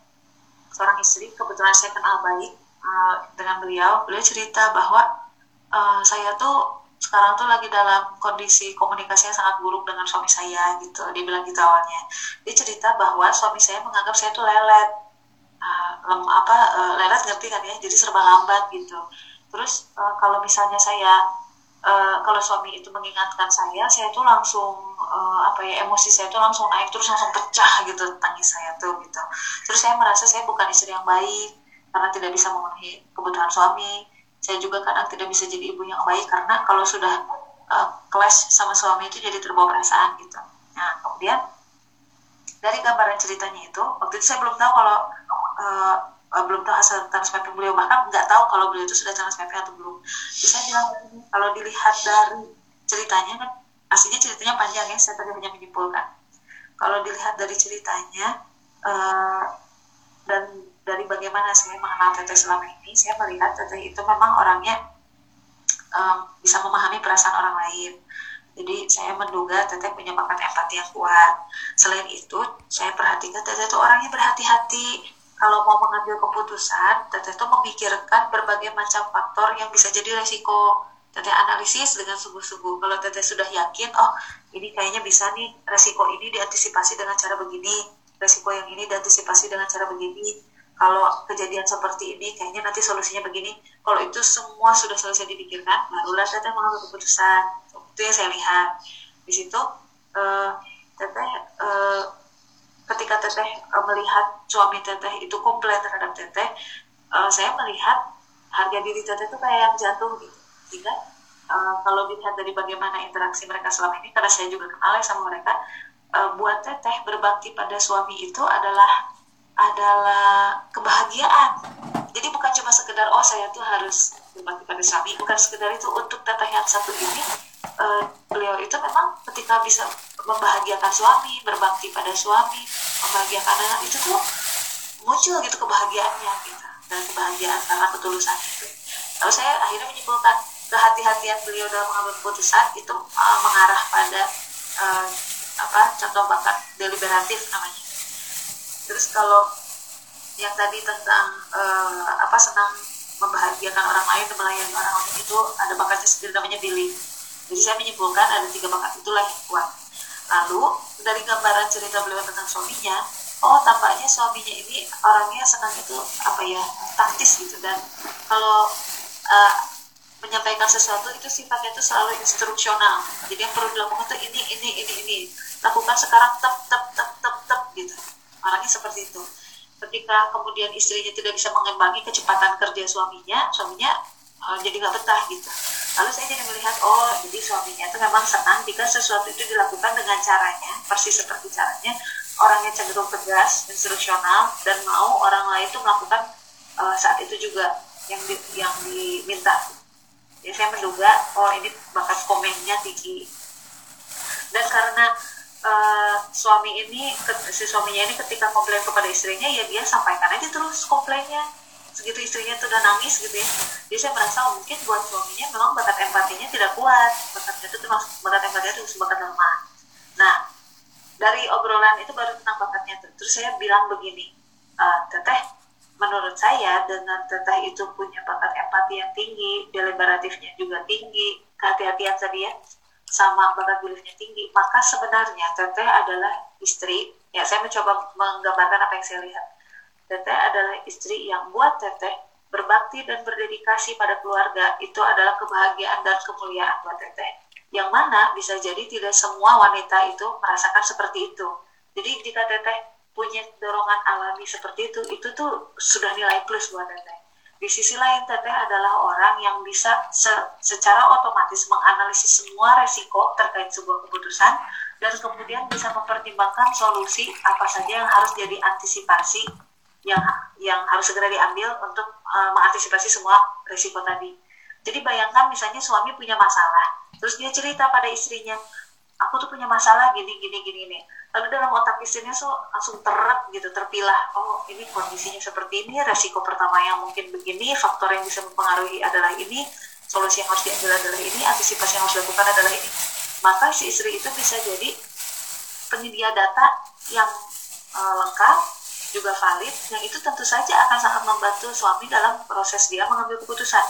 seorang istri, kebetulan saya kenal baik eh, dengan beliau. Beliau cerita bahwa saya tuh sekarang tuh lagi dalam kondisi komunikasi yang sangat buruk dengan suami saya gitu. Dia bilang gitu awalnya. Dia cerita bahwa suami saya menganggap saya tuh lelet. Ah, lem, apa eh, lelet ngerti kan ya? Jadi serba lambat gitu. Terus eh, kalau misalnya saya eh, kalau suami itu mengingatkan saya saya tuh langsung eh, apa ya emosi saya tuh langsung naik terus langsung pecah gitu tangis saya tuh gitu. Terus saya merasa saya bukan istri yang baik karena tidak bisa memenuhi kebutuhan suami. Saya juga kadang tidak bisa jadi ibu yang baik karena kalau sudah eh, clash sama suami itu jadi terbawa perasaan gitu. Nah kemudian dari gambaran ceritanya itu waktu itu saya belum tahu kalau uh, belum tahu hasil transmapping beliau bahkan nggak tahu kalau beliau itu sudah transmapping atau belum saya bilang kalau dilihat dari ceritanya kan aslinya ceritanya panjang ya saya tadi hanya menyimpulkan kalau dilihat dari ceritanya uh, dan dari bagaimana saya mengenal teteh selama ini saya melihat teteh itu memang orangnya um, bisa memahami perasaan orang lain jadi saya menduga Teteh punya bakat empati yang kuat. Selain itu, saya perhatikan Teteh itu orangnya berhati-hati. Kalau mau mengambil keputusan, Teteh itu memikirkan berbagai macam faktor yang bisa jadi resiko. Teteh analisis dengan sungguh-sungguh. Kalau Teteh sudah yakin, oh ini kayaknya bisa nih resiko ini diantisipasi dengan cara begini, resiko yang ini diantisipasi dengan cara begini. Kalau kejadian seperti ini, kayaknya nanti solusinya begini. Kalau itu semua sudah selesai dipikirkan, barulah Teteh mengambil keputusan itu yang saya lihat di situ uh, teteh uh, ketika teteh uh, melihat suami teteh itu komplain terhadap teteh uh, saya melihat harga diri teteh itu kayak yang jatuh gitu. Sehingga uh, kalau dilihat dari bagaimana interaksi mereka selama ini karena saya juga kenal ya sama mereka uh, buat teteh berbakti pada suami itu adalah adalah kebahagiaan jadi bukan cuma sekedar oh saya tuh harus berbakti pada suami bukan sekedar itu untuk teteh yang satu ini uh, beliau itu memang ketika bisa membahagiakan suami, berbakti pada suami, membahagiakan anak itu tuh muncul gitu kebahagiaannya gitu dan kebahagiaan karena ketulusan itu. Lalu saya akhirnya menyimpulkan kehati-hatian beliau dalam mengambil keputusan itu uh, mengarah pada uh, apa contoh bakat deliberatif namanya. Terus kalau yang tadi tentang uh, apa senang membahagiakan orang lain dan melayani orang lain itu ada bakatnya sendiri namanya billing jadi saya menyimpulkan ada tiga bakat itulah yang kuat. Lalu dari gambaran cerita beliau tentang suaminya, oh tampaknya suaminya ini orangnya senang itu apa ya taktis gitu dan kalau uh, menyampaikan sesuatu itu sifatnya itu selalu instruksional. Jadi yang perlu dilakukan itu ini ini ini ini lakukan sekarang tep tep tep tep tep gitu. Orangnya seperti itu. Ketika kemudian istrinya tidak bisa mengimbangi kecepatan kerja suaminya, suaminya uh, jadi nggak betah gitu. Lalu saya jadi melihat oh jadi suaminya itu memang senang jika sesuatu itu dilakukan dengan caranya persis seperti caranya. Orangnya cenderung tegas instruksional dan mau orang lain itu melakukan uh, saat itu juga yang di, yang diminta. Jadi saya menduga oh ini bakat komennya tinggi. Dan karena uh, suami ini si suaminya ini ketika komplain kepada istrinya ya dia sampaikan aja terus komplainnya. Segitu istrinya tuh udah nangis gitu ya. Jadi saya merasa mungkin buat suaminya memang bakat empatinya tidak kuat. Bakatnya itu termasuk bakat empatinya itu bakat lemah. Nah dari obrolan itu baru tentang bakatnya tuh. Terus saya bilang begini e, teteh menurut saya dengan teteh itu punya bakat empati yang tinggi deliberatifnya juga tinggi kehati-hatian tadi ya sama bakat beliefnya tinggi maka sebenarnya teteh adalah istri ya saya mencoba menggambarkan apa yang saya lihat Teteh adalah istri yang buat Teteh berbakti dan berdedikasi pada keluarga itu adalah kebahagiaan dan kemuliaan buat Teteh. Yang mana bisa jadi tidak semua wanita itu merasakan seperti itu. Jadi jika Teteh punya dorongan alami seperti itu, itu tuh sudah nilai plus buat Teteh. Di sisi lain, Teteh adalah orang yang bisa se secara otomatis menganalisis semua resiko terkait sebuah keputusan dan kemudian bisa mempertimbangkan solusi apa saja yang harus jadi antisipasi yang yang harus segera diambil untuk uh, mengantisipasi semua risiko tadi. Jadi bayangkan misalnya suami punya masalah, terus dia cerita pada istrinya, aku tuh punya masalah gini gini gini nih. Lalu dalam otak istrinya so langsung teret gitu, terpilah. Oh ini kondisinya seperti ini, resiko pertama yang mungkin begini, faktor yang bisa mempengaruhi adalah ini, solusi yang harus diambil adalah ini, antisipasi yang harus dilakukan adalah ini. Maka si istri itu bisa jadi penyedia data yang uh, lengkap juga valid yang itu tentu saja akan sangat membantu suami dalam proses dia mengambil keputusan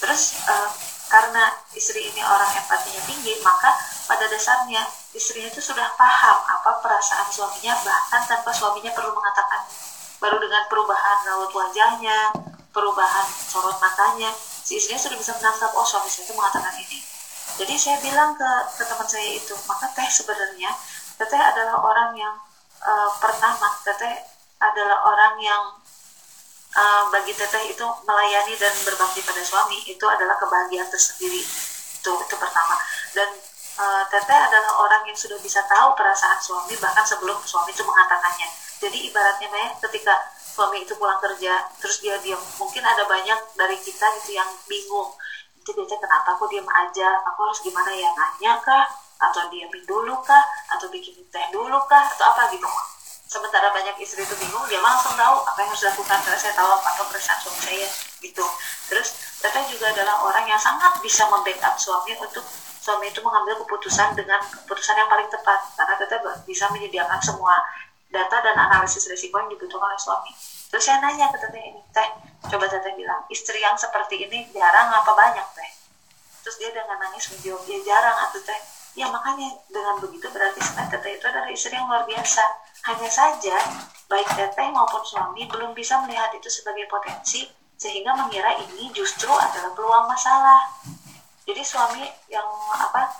terus uh, karena istri ini orang empatinya tinggi maka pada dasarnya istrinya itu sudah paham apa perasaan suaminya bahkan tanpa suaminya perlu mengatakan baru dengan perubahan raut wajahnya perubahan sorot matanya si istrinya sudah bisa menangkap oh suami saya itu mengatakan ini. Jadi saya bilang ke, ke teman saya itu maka teh sebenarnya teteh adalah orang yang uh, pertama teteh adalah orang yang uh, bagi teteh itu melayani dan berbakti pada suami itu adalah kebahagiaan tersendiri. Itu itu pertama. Dan uh, teteh adalah orang yang sudah bisa tahu perasaan suami bahkan sebelum suami itu mengatakannya. Jadi ibaratnya ya ketika suami itu pulang kerja terus dia diam. Mungkin ada banyak dari kita gitu yang bingung. Itu dia kenapa aku diam aja? Aku harus gimana ya? Nanya kah? Atau diamin dulu kah? Atau bikin teh dulu kah? Atau apa gitu. Sementara banyak istri itu bingung dia langsung tahu apa yang harus dilakukan. Karena saya tahu apa apa perasaan suami saya gitu. Terus teteh juga adalah orang yang sangat bisa membackup suami untuk suami itu mengambil keputusan dengan keputusan yang paling tepat. Karena teteh bisa menyediakan semua data dan analisis risiko yang dibutuhkan oleh suami. Terus saya nanya ke teteh ini teh coba teteh bilang istri yang seperti ini jarang apa banyak teh? Terus dia dengan nangis menjawab dia jarang atau teh. Ya makanya dengan begitu berarti teteh itu adalah istri yang luar biasa. Hanya saja baik teteh maupun suami belum bisa melihat itu sebagai potensi sehingga mengira ini justru adalah peluang masalah jadi suami yang apa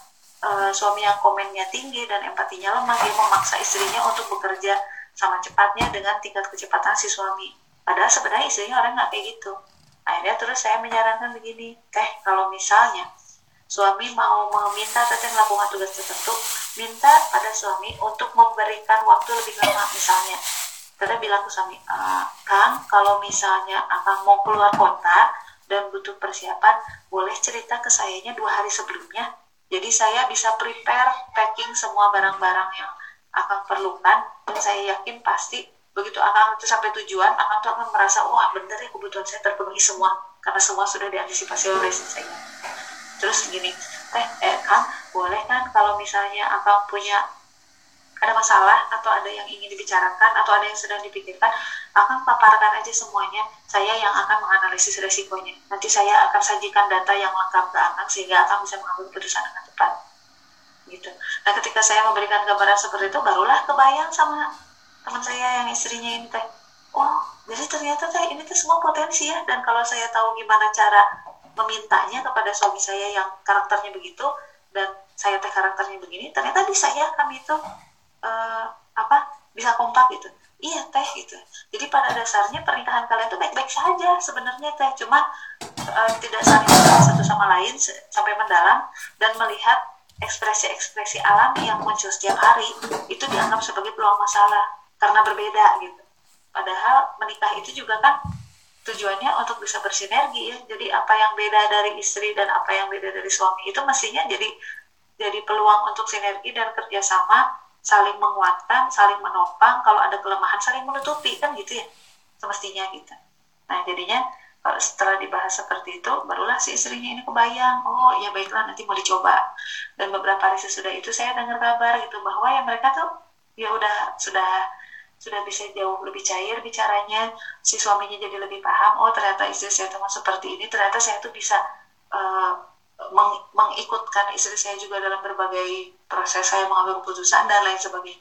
uh, suami yang komennya tinggi dan empatinya lemah dia memaksa istrinya untuk bekerja sama cepatnya dengan tingkat kecepatan si suami padahal sebenarnya istrinya orang nggak kayak gitu akhirnya terus saya menyarankan begini teh kalau misalnya suami mau meminta teteh melakukan tugas tertentu, minta pada suami untuk memberikan waktu lebih lama misalnya. Teteh bilang ke suami, e, Kang, kalau misalnya akan mau keluar kota dan butuh persiapan, boleh cerita ke sayanya dua hari sebelumnya. Jadi saya bisa prepare packing semua barang-barang yang akan perlukan. Dan saya yakin pasti begitu akan itu sampai tujuan akan tuh akan merasa wah bener ya kebutuhan saya terpenuhi semua. Karena semua sudah diantisipasi oleh saya. Terus gini teh eh kan boleh kan kalau misalnya akang punya ada masalah atau ada yang ingin dibicarakan atau ada yang sedang dipikirkan akan paparkan aja semuanya saya yang akan menganalisis resikonya. Nanti saya akan sajikan data yang lengkap ke akang sehingga akang bisa mengambil keputusan dengan tepat gitu. Nah ketika saya memberikan gambaran seperti itu barulah kebayang sama teman saya yang istrinya ini teh. Oh jadi ternyata teh ini tuh semua potensi ya. Dan kalau saya tahu gimana cara memintanya kepada suami saya yang karakternya begitu dan saya teh karakternya begini ternyata bisa ya kami itu uh, apa bisa kompak gitu iya teh gitu. Jadi pada dasarnya pernikahan kalian tuh baik-baik saja sebenarnya teh. Cuma uh, tidak saling satu sama lain sampai mendalam dan melihat ekspresi-ekspresi alami yang muncul setiap hari itu dianggap sebagai peluang masalah karena berbeda gitu. Padahal menikah itu juga kan tujuannya untuk bisa bersinergi ya. Jadi apa yang beda dari istri dan apa yang beda dari suami itu mestinya jadi jadi peluang untuk sinergi dan kerjasama saling menguatkan saling menopang kalau ada kelemahan saling menutupi kan gitu ya semestinya gitu. Nah jadinya kalau setelah dibahas seperti itu barulah si istrinya ini kebayang oh ya baiklah nanti mau dicoba. Dan beberapa hari sesudah itu saya dengar kabar gitu bahwa ya mereka tuh ya udah sudah sudah bisa jauh lebih cair bicaranya si suaminya jadi lebih paham oh ternyata istri saya teman seperti ini ternyata saya tuh bisa uh, meng mengikutkan istri saya juga dalam berbagai proses saya mengambil keputusan dan lain sebagainya.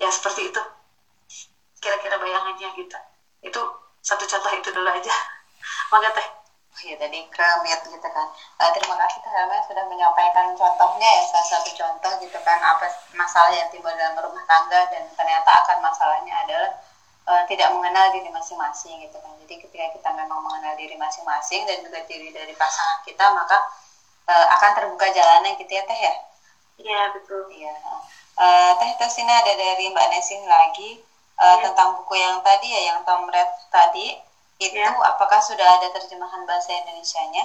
Ya seperti itu. Kira-kira bayangannya gitu. Itu satu contoh itu dulu aja. [laughs] Maka teh. Ya tadi kremit gitu kan. Uh, terima kasih Teh Helma sudah menyampaikan contohnya ya salah satu contoh gitu kan apa masalah yang timbul dalam rumah tangga dan ternyata akan masalahnya adalah uh, tidak mengenal diri masing-masing gitu kan. Jadi ketika kita memang mengenal diri masing-masing dan juga diri dari pasangan kita maka uh, akan terbuka jalannya gitu ya Teh ya iya betul iya uh, Teh terus ini ada dari Mbak Nesin lagi uh, ya. tentang buku yang tadi ya yang Tom Red tadi itu ya. apakah sudah ada terjemahan bahasa Indonesia-nya?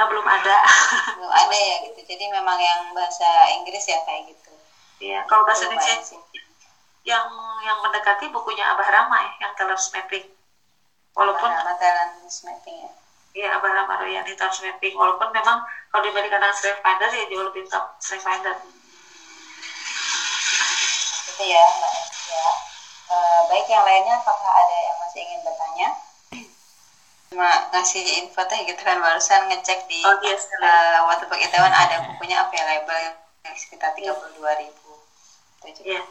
Oh, belum ada. [laughs] belum ada ya gitu. Jadi memang yang bahasa Inggris ya kayak gitu. Iya, kalau bahasa Indonesia yang yang mendekati bukunya Abah Rama ya, yang Talents Mapping. Walaupun Abah Talents Mapping ya. Iya, Abah Rama Royani Talents Mapping. Walaupun memang kalau dibandingkan dengan Strength Finder ya jauh lebih top Strength Finder. Gitu ya, Mbak ya. Uh, baik yang lainnya apakah ada yang masih ingin bertanya? cuma ngasih info teh gitu kan barusan ngecek di oh, yes, uh, Waterpark Itaewon ada bukunya available yang sekitar tiga puluh dua ribu itu yeah.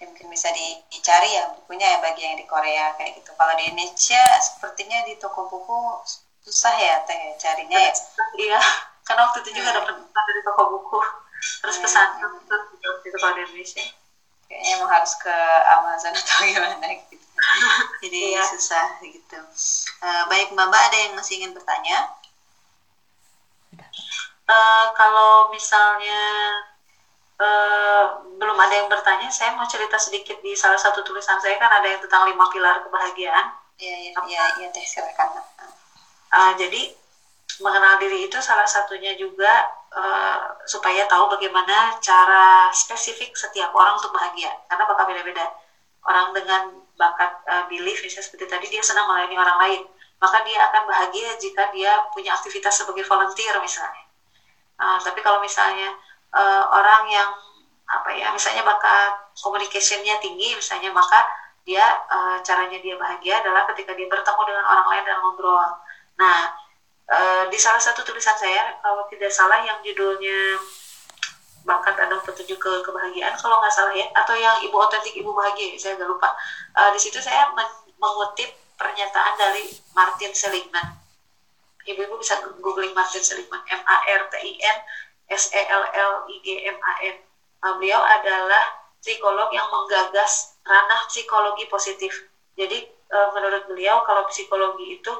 ya, mungkin bisa dicari ya bukunya ya bagi yang di Korea kayak gitu kalau di Indonesia sepertinya di toko buku susah ya teh carinya ya iya karena waktu itu juga dapat dari toko buku terus hmm. pesan hmm. itu itu kalau di Indonesia kayaknya emang harus ke Amazon atau gimana gitu jadi iya. susah gitu uh, baik mbak mbak ada yang masih ingin bertanya uh, kalau misalnya uh, belum ada yang bertanya, saya mau cerita sedikit di salah satu tulisan saya kan ada yang tentang lima pilar kebahagiaan. Iya, iya, iya, ya, teh silakan. Uh, jadi mengenal diri itu salah satunya juga uh, supaya tahu bagaimana cara spesifik setiap orang untuk bahagia. Karena bakal beda-beda. Orang dengan bakat uh, belief misalnya seperti tadi dia senang melayani orang lain. Maka dia akan bahagia jika dia punya aktivitas sebagai volunteer misalnya. Uh, tapi kalau misalnya uh, orang yang apa ya misalnya bakat communicationnya tinggi misalnya maka dia uh, caranya dia bahagia adalah ketika dia bertemu dengan orang lain dan ngobrol nah uh, di salah satu tulisan saya kalau tidak salah yang judulnya bakat adalah petunjuk ke kebahagiaan kalau nggak salah ya atau yang ibu otentik ibu bahagia saya agak lupa. Uh, di situ saya men mengutip pernyataan dari Martin Seligman. Ibu-ibu bisa googling Martin Seligman M A R T I N S E L L I G M A N. Uh, beliau adalah psikolog yang menggagas ranah psikologi positif. Jadi uh, menurut beliau kalau psikologi itu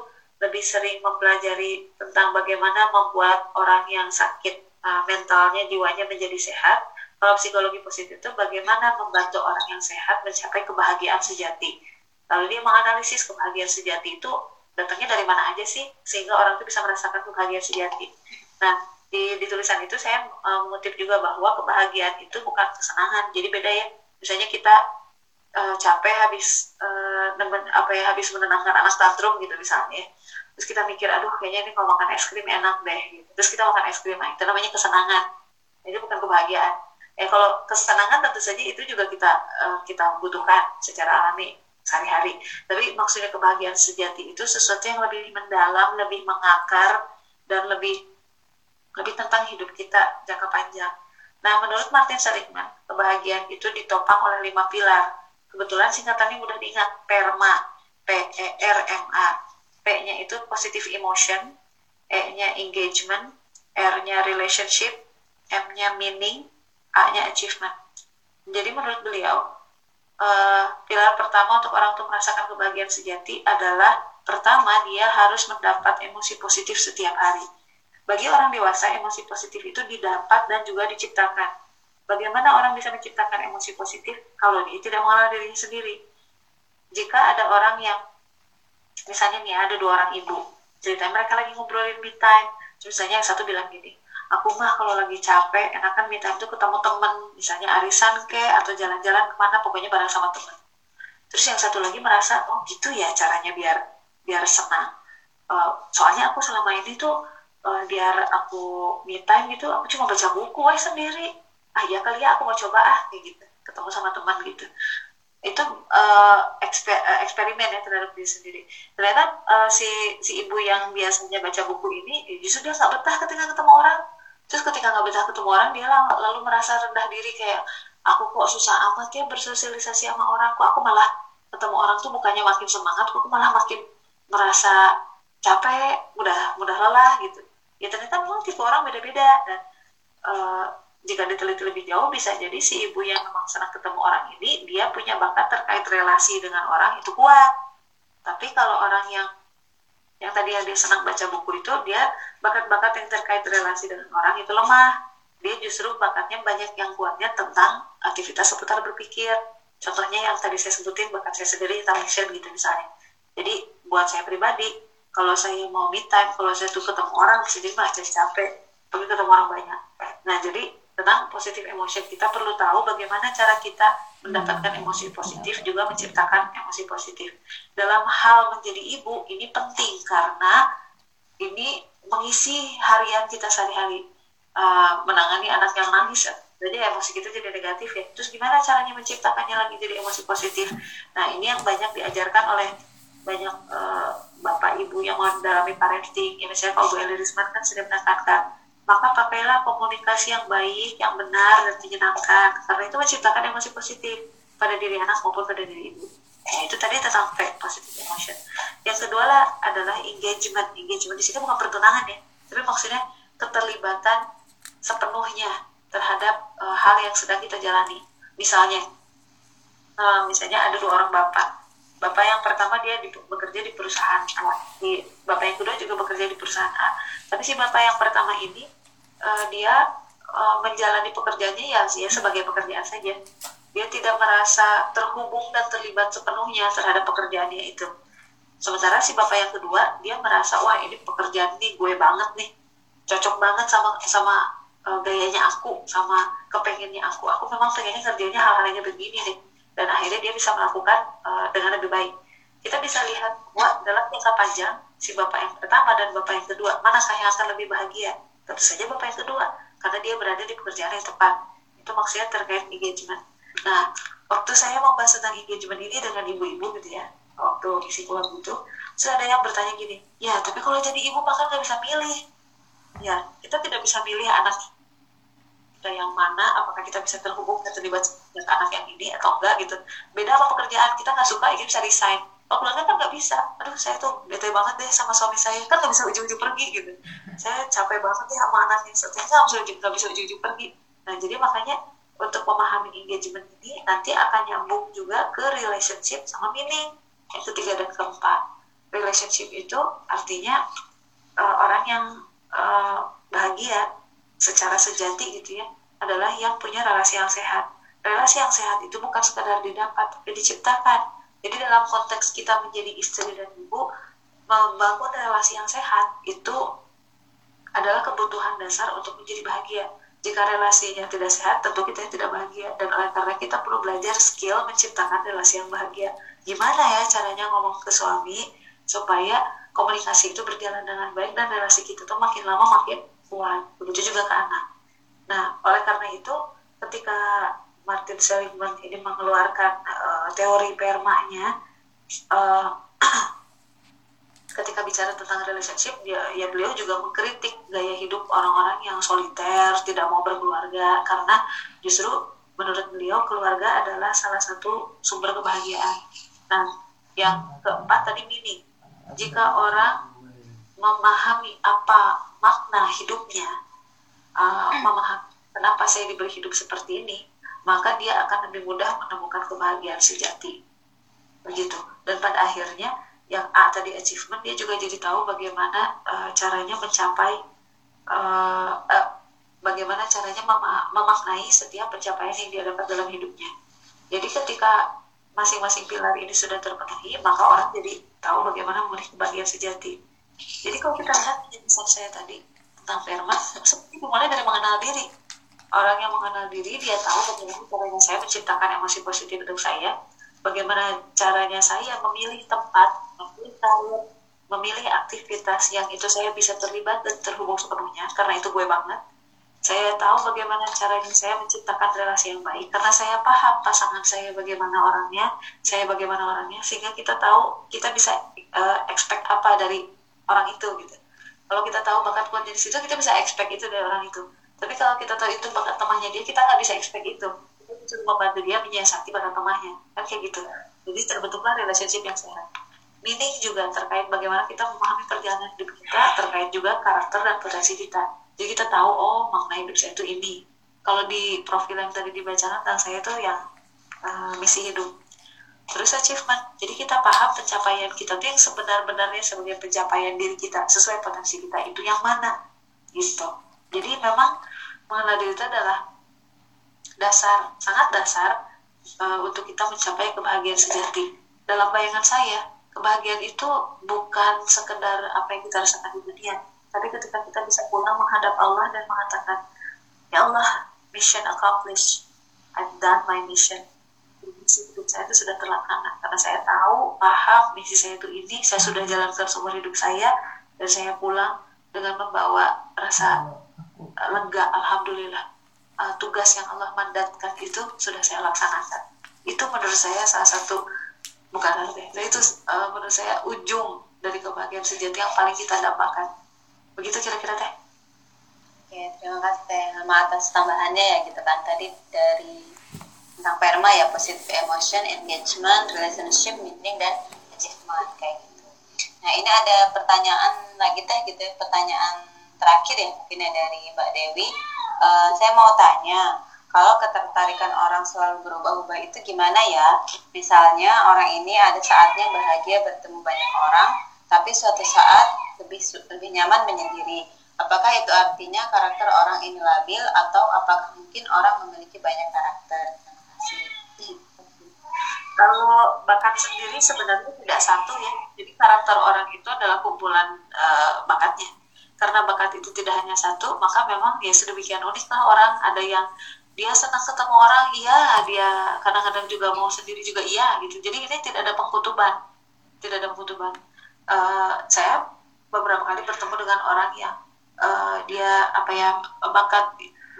lebih sering mempelajari tentang bagaimana membuat orang yang sakit uh, mentalnya, jiwanya menjadi sehat. Kalau psikologi positif itu bagaimana membantu orang yang sehat mencapai kebahagiaan sejati. Lalu dia menganalisis kebahagiaan sejati itu datangnya dari mana aja sih sehingga orang itu bisa merasakan kebahagiaan sejati. Nah, di, di tulisan itu saya uh, mengutip juga bahwa kebahagiaan itu bukan kesenangan. Jadi beda ya. Misalnya kita uh, capek habis uh, apa ya habis menenangkan anak tantrum gitu misalnya. Terus kita mikir aduh kayaknya ini kalau makan es krim enak deh gitu. terus kita makan es krim nah, itu namanya kesenangan. Itu bukan kebahagiaan. Eh kalau kesenangan tentu saja itu juga kita uh, kita butuhkan secara alami sehari-hari. Tapi maksudnya kebahagiaan sejati itu sesuatu yang lebih mendalam lebih mengakar dan lebih lebih tentang hidup kita jangka panjang. Nah menurut Martin Seligman kebahagiaan itu ditopang oleh lima pilar kebetulan singkatannya mudah diingat PERMA P E R M A P-nya itu positive emotion, E-nya engagement, R-nya relationship, M-nya meaning, A-nya achievement. Jadi menurut beliau, uh, pilar pertama untuk orang untuk merasakan kebahagiaan sejati adalah pertama dia harus mendapat emosi positif setiap hari. Bagi orang dewasa, emosi positif itu didapat dan juga diciptakan. Bagaimana orang bisa menciptakan emosi positif kalau dia tidak mengenal dirinya sendiri? Jika ada orang yang misalnya nih ada dua orang ibu cerita mereka lagi ngobrolin me time misalnya yang satu bilang gini aku mah kalau lagi capek enakan me time tuh ketemu temen misalnya arisan ke atau jalan-jalan ke mana pokoknya bareng sama temen. Terus yang satu lagi merasa oh gitu ya caranya biar biar senang. Uh, soalnya aku selama ini tuh uh, biar aku me time gitu aku cuma baca buku aja sendiri ah ya kali ya aku mau coba ah kayak gitu ketemu sama teman gitu itu uh, eksper, uh, eksperimen ya terhadap diri sendiri. Ternyata uh, si si ibu yang biasanya baca buku ini ya justru dia nggak betah ketika ketemu orang. Terus ketika nggak betah ketemu orang dia lang lalu merasa rendah diri kayak aku kok susah amat ya bersosialisasi sama orang kok aku malah ketemu orang tuh bukannya makin semangat kok malah makin merasa capek mudah mudah lelah gitu ya ternyata memang tipe orang beda-beda dan uh, jika diteliti lebih jauh bisa jadi si ibu yang memang senang ketemu orang ini dia punya bakat terkait relasi dengan orang itu kuat. Tapi kalau orang yang yang tadi dia senang baca buku itu dia bakat-bakat yang terkait relasi dengan orang itu lemah. Dia justru bakatnya banyak yang kuatnya tentang aktivitas seputar berpikir. Contohnya yang tadi saya sebutin bakat saya sendiri tentang share gitu misalnya. Jadi buat saya pribadi kalau saya mau me time kalau saya tuh ketemu orang bisa jadi malah capek. Tapi ketemu orang banyak. Nah jadi tentang positif emosi. Kita perlu tahu bagaimana cara kita mendapatkan emosi positif juga menciptakan emosi positif. Dalam hal menjadi ibu ini penting karena ini mengisi harian kita sehari-hari. Uh, menangani anak yang nangis. Jadi emosi kita jadi negatif ya. Terus gimana caranya menciptakannya lagi jadi emosi positif? Nah ini yang banyak diajarkan oleh banyak uh, bapak ibu yang mendalami parenting. Ya misalnya kalau Bu Eli Risman kan sudah menekankan maka pakailah komunikasi yang baik, yang benar dan menyenangkan karena itu menciptakan emosi positif pada diri anak maupun pada diri ibu. Nah, itu tadi tentang positive emotion. Yang kedua lah adalah engagement. Engagement di sini bukan pertunangan ya, tapi maksudnya keterlibatan sepenuhnya terhadap uh, hal yang sedang kita jalani. Misalnya, uh, misalnya ada dua orang bapak. Bapak yang pertama dia di, bekerja di perusahaan A, di bapak yang kedua juga bekerja di perusahaan A. Tapi si bapak yang pertama ini uh, dia uh, menjalani pekerjaannya ya ya sebagai pekerjaan saja. Dia tidak merasa terhubung dan terlibat sepenuhnya terhadap pekerjaannya itu. Sementara si bapak yang kedua dia merasa wah ini pekerjaan ini gue banget nih. Cocok banget sama sama uh, gayanya aku sama kepengennya aku. Aku memang pengennya kerjanya hal-hal yang begini deh. Dan akhirnya dia bisa melakukan uh, dengan lebih baik. Kita bisa lihat wah dalam jangka panjang si bapak yang pertama dan bapak yang kedua mana saya akan lebih bahagia tentu saja bapak yang kedua karena dia berada di pekerjaan yang tepat itu maksudnya terkait engagement Nah, waktu saya membahas tentang engagement ini dengan ibu-ibu gitu ya, waktu isi keluar itu, sudah ada yang bertanya gini, ya tapi kalau jadi ibu maka nggak bisa milih. Ya, kita tidak bisa milih anak kita yang mana, apakah kita bisa terhubung dan terlibat dengan anak yang ini atau enggak gitu. Beda sama pekerjaan, kita nggak suka, ini bisa resign. Kalau keluarga kan nggak bisa. Aduh, saya tuh bete banget deh sama suami saya. Kan nggak bisa ujung-ujung pergi gitu. Saya capek banget deh sama anak yang nggak bisa ujung-ujung pergi. Nah, jadi makanya untuk memahami engagement ini nanti akan nyambung juga ke relationship sama meaning yang ketiga dan keempat relationship itu artinya uh, orang yang uh, bahagia secara sejati gitu ya adalah yang punya relasi yang sehat relasi yang sehat itu bukan sekadar didapat tapi diciptakan jadi dalam konteks kita menjadi istri dan ibu membangun relasi yang sehat itu adalah kebutuhan dasar untuk menjadi bahagia jika relasinya tidak sehat, tentu kita tidak bahagia. Dan oleh karena kita perlu belajar skill menciptakan relasi yang bahagia. Gimana ya caranya ngomong ke suami supaya komunikasi itu berjalan dengan baik dan relasi kita tuh makin lama makin kuat. Begitu juga ke anak. Nah, oleh karena itu, ketika Martin Seligman ini mengeluarkan uh, teori permanya, uh, [clears throat] ketika bicara tentang relationship dia ya beliau juga mengkritik gaya hidup orang-orang yang soliter tidak mau berkeluarga karena justru menurut beliau keluarga adalah salah satu sumber kebahagiaan. Nah yang keempat tadi meaning jika orang memahami apa makna hidupnya uh, memahami kenapa saya diberi hidup seperti ini maka dia akan lebih mudah menemukan kebahagiaan sejati begitu dan pada akhirnya yang A tadi achievement dia juga jadi tahu bagaimana uh, caranya mencapai uh, uh, bagaimana caranya mem memaknai setiap pencapaian yang dia dapat dalam hidupnya. Jadi ketika masing-masing pilar ini sudah terpenuhi, maka orang jadi tahu bagaimana memilih kebahagiaan sejati. Jadi kalau kita lihat penjelasan saya tadi tentang Verma, [laughs] seperti dimulai dari mengenal diri. Orang yang mengenal diri, dia tahu bagaimana caranya saya menciptakan emosi positif untuk saya, bagaimana caranya saya memilih tempat, memilih karir, memilih aktivitas yang itu saya bisa terlibat dan terhubung sepenuhnya, karena itu gue banget. Saya tahu bagaimana caranya saya menciptakan relasi yang baik, karena saya paham pasangan saya bagaimana orangnya, saya bagaimana orangnya, sehingga kita tahu kita bisa uh, expect apa dari orang itu gitu. Kalau kita tahu bakat kuat dari situ, kita bisa expect itu dari orang itu. Tapi kalau kita tahu itu bakat temannya dia, kita nggak bisa expect itu. Untuk membantu dia menyiasati bakat lemahnya kan kayak gitu. Jadi terbentuklah relationship yang sehat. Meaning juga terkait bagaimana kita memahami perjalanan hidup kita terkait juga karakter dan potensi kita. Jadi kita tahu oh makna hidup saya itu ini. Kalau di profil yang tadi dibacakan tentang saya tuh yang uh, misi hidup. Terus achievement. Jadi kita paham pencapaian kita tuh yang sebenar-benarnya sebagai pencapaian diri kita sesuai potensi kita. Itu yang mana? Gitu jadi memang mengenal diri itu adalah dasar, sangat dasar uh, untuk kita mencapai kebahagiaan sejati. Dalam bayangan saya, kebahagiaan itu bukan sekedar apa yang kita rasakan di dunia, tapi ketika kita bisa pulang menghadap Allah dan mengatakan, Ya Allah, mission accomplished, I've done my mission. Misi hidup saya itu sudah terlaksana karena saya tahu, paham misi saya itu ini, saya sudah jalankan seumur hidup saya dan saya pulang dengan membawa rasa lega, alhamdulillah. Uh, tugas yang Allah mandatkan itu sudah saya laksanakan. Itu menurut saya salah satu bukan arti itu uh, menurut saya ujung dari kebahagiaan sejati yang paling kita dapatkan begitu kira-kira teh? Ya terima kasih teh. Lama atas tambahannya ya gitu kan. Tadi dari tentang perma ya positive emotion engagement relationship meaning dan achievement kayak gitu. Nah ini ada pertanyaan lagi teh gitu ya. Pertanyaan terakhir ya mungkin ya dari Mbak Dewi uh, saya mau tanya kalau ketertarikan orang selalu berubah-ubah itu gimana ya misalnya orang ini ada saatnya bahagia bertemu banyak orang tapi suatu saat lebih lebih nyaman menyendiri Apakah itu artinya karakter orang ini labil atau apakah mungkin orang memiliki banyak karakter? Terima. Kalau bakat sendiri sebenarnya tidak satu ya. Jadi karakter orang itu adalah kumpulan uh, bakatnya. Karena bakat itu tidak hanya satu, maka memang ya sedemikian unik lah orang. Ada yang dia senang ketemu orang, iya. Dia kadang-kadang juga mau sendiri juga iya gitu. Jadi ini tidak ada pengkutuban, tidak ada pengkutuban. Uh, saya beberapa kali bertemu dengan orang yang uh, dia apa ya bakat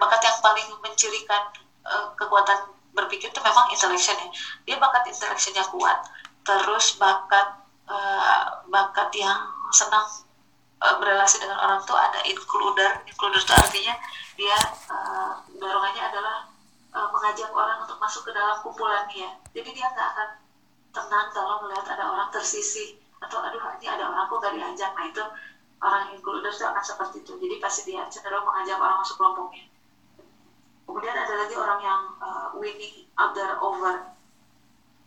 bakat yang paling mencirikan uh, kekuatan berpikir itu memang intellection ya dia bakat intellectionnya kuat terus bakat uh, bakat yang senang uh, berrelasi dengan orang tuh ada includer. Includer itu artinya dia uh, dorongannya adalah uh, mengajak orang untuk masuk ke dalam kumpulannya. Jadi dia nggak akan tenang kalau melihat ada orang tersisi atau aduh ini ada orang kok gak diajak. Nah itu orang includer itu akan seperti itu. Jadi pasti dia cenderung mengajak orang masuk kelompoknya. Kemudian ada lagi orang yang uh, winning other over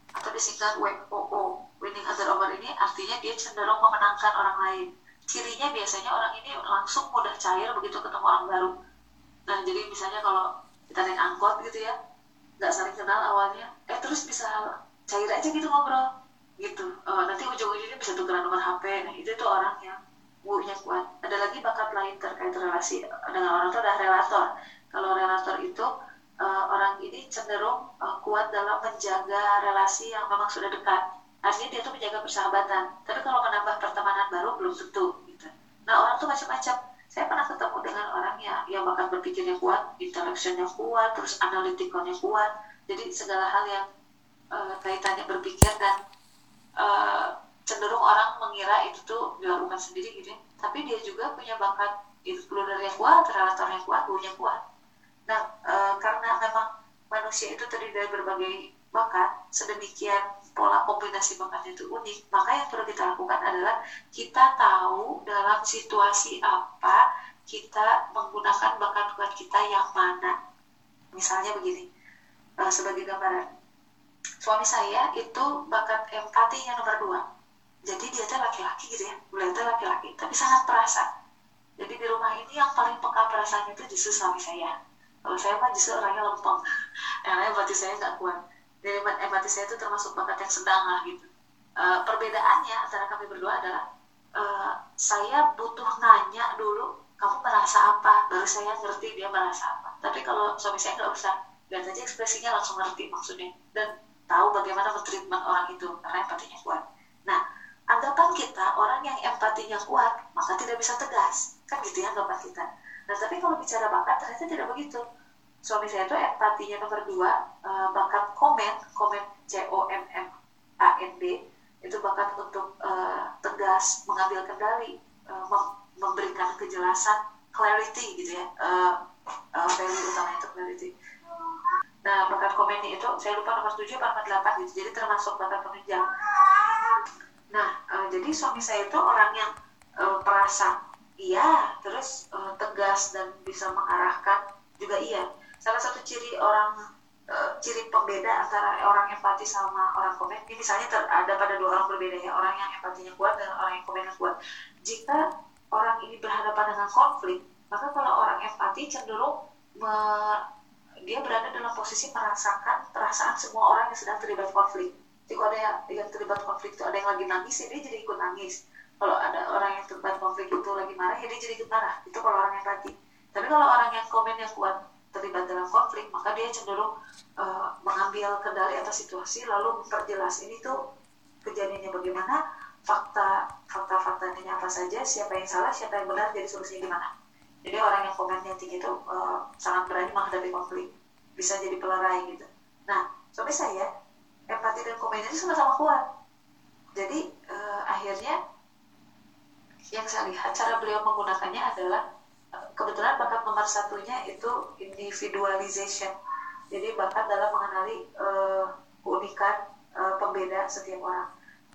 atau disingkat WOO winning other over ini artinya dia cenderung memenangkan orang lain cirinya biasanya orang ini langsung mudah cair begitu ketemu orang baru. Nah jadi misalnya kalau kita naik angkot gitu ya nggak saling kenal awalnya eh terus bisa cair aja gitu ngobrol gitu. Uh, nanti ujung-ujungnya bisa tukeran nomor HP nah itu tuh orang yang wuhnya kuat. Ada lagi bakat lain terkait relasi dengan orang itu adalah relator. Kalau relator itu uh, orang ini cenderung uh, kuat dalam menjaga relasi yang memang sudah dekat artinya dia tuh menjaga persahabatan tapi kalau menambah pertemanan baru belum tentu gitu. nah orang tuh macam-macam saya pernah ketemu dengan orang yang yang bakat berpikirnya kuat intellectionnya kuat terus analitikalnya kuat jadi segala hal yang uh, kaitannya berpikir dan uh, cenderung orang mengira itu tuh dilakukan sendiri gitu tapi dia juga punya bakat includer yang kuat, relator yang kuat, punya kuat. Nah, e, karena memang manusia itu terdiri dari berbagai bakat, sedemikian pola kombinasi bakatnya itu unik, maka yang perlu kita lakukan adalah kita tahu dalam situasi apa kita menggunakan bakat-bakat kita yang mana. Misalnya begini, e, sebagai gambaran, suami saya itu bakat empatinya nomor dua. Jadi dia tuh laki-laki gitu ya beliau tuh laki-laki tapi sangat perasa. Jadi di rumah ini yang paling peka perasaannya itu justru suami saya. Kalau saya mah justru orangnya lempeng. [laughs] Karena empati saya nggak kuat jadi empati saya itu termasuk bakat yang sedang lah gitu. E, perbedaannya antara kami berdua adalah e, saya butuh nanya dulu kamu merasa apa? Baru saya ngerti dia merasa apa. Tapi kalau suami saya nggak usah lihat aja ekspresinya langsung ngerti maksudnya. Dan tahu bagaimana mentreatment orang itu karena empatinya kuat. Nah anggapan kita orang yang empatinya kuat maka tidak bisa tegas. Kan gitu ya anggapan kita. Nah tapi kalau bicara bakat ternyata tidak begitu suami saya itu empatinya nomor dua uh, bakat komen komen C O M M A N D itu bakat untuk uh, tegas mengambil kendali uh, mem memberikan kejelasan clarity gitu ya uh, uh, value utama itu clarity nah bakat komennya itu saya lupa nomor tujuh atau nomor delapan gitu jadi termasuk bakat penunjang Nah, uh, jadi suami saya itu orang yang uh, perasa iya, terus uh, tegas dan bisa mengarahkan juga iya. Salah satu ciri orang uh, ciri pembeda antara orang empati sama orang komen ini misalnya ter, ada pada dua orang berbeda ya, orang yang empatinya kuat dan orang yang komennya kuat. Jika orang ini berhadapan dengan konflik, maka kalau orang empati cenderung me, dia berada dalam posisi merasakan perasaan semua orang yang sedang terlibat konflik. Jika ada yang, yang terlibat konflik itu ada yang lagi nangis ya dia jadi ikut nangis. Kalau ada orang yang terlibat konflik itu lagi marah ya dia jadi ikut marah. Itu kalau orang empati. Tapi kalau orang yang komen yang kuat terlibat dalam konflik maka dia cenderung uh, mengambil kendali atas situasi lalu memperjelas ini tuh kejadiannya bagaimana fakta fakta faktanya apa saja siapa yang salah siapa yang benar jadi solusinya gimana. Jadi orang yang komennya tinggi itu uh, sangat berani menghadapi konflik bisa jadi pelerai gitu. Nah suami saya empati dan komedi itu sama-sama kuat. Jadi uh, akhirnya yang saya lihat cara beliau menggunakannya adalah kebetulan bakat nomor satunya itu individualization jadi bakat dalam mengenali uh, keunikan uh, pembeda setiap orang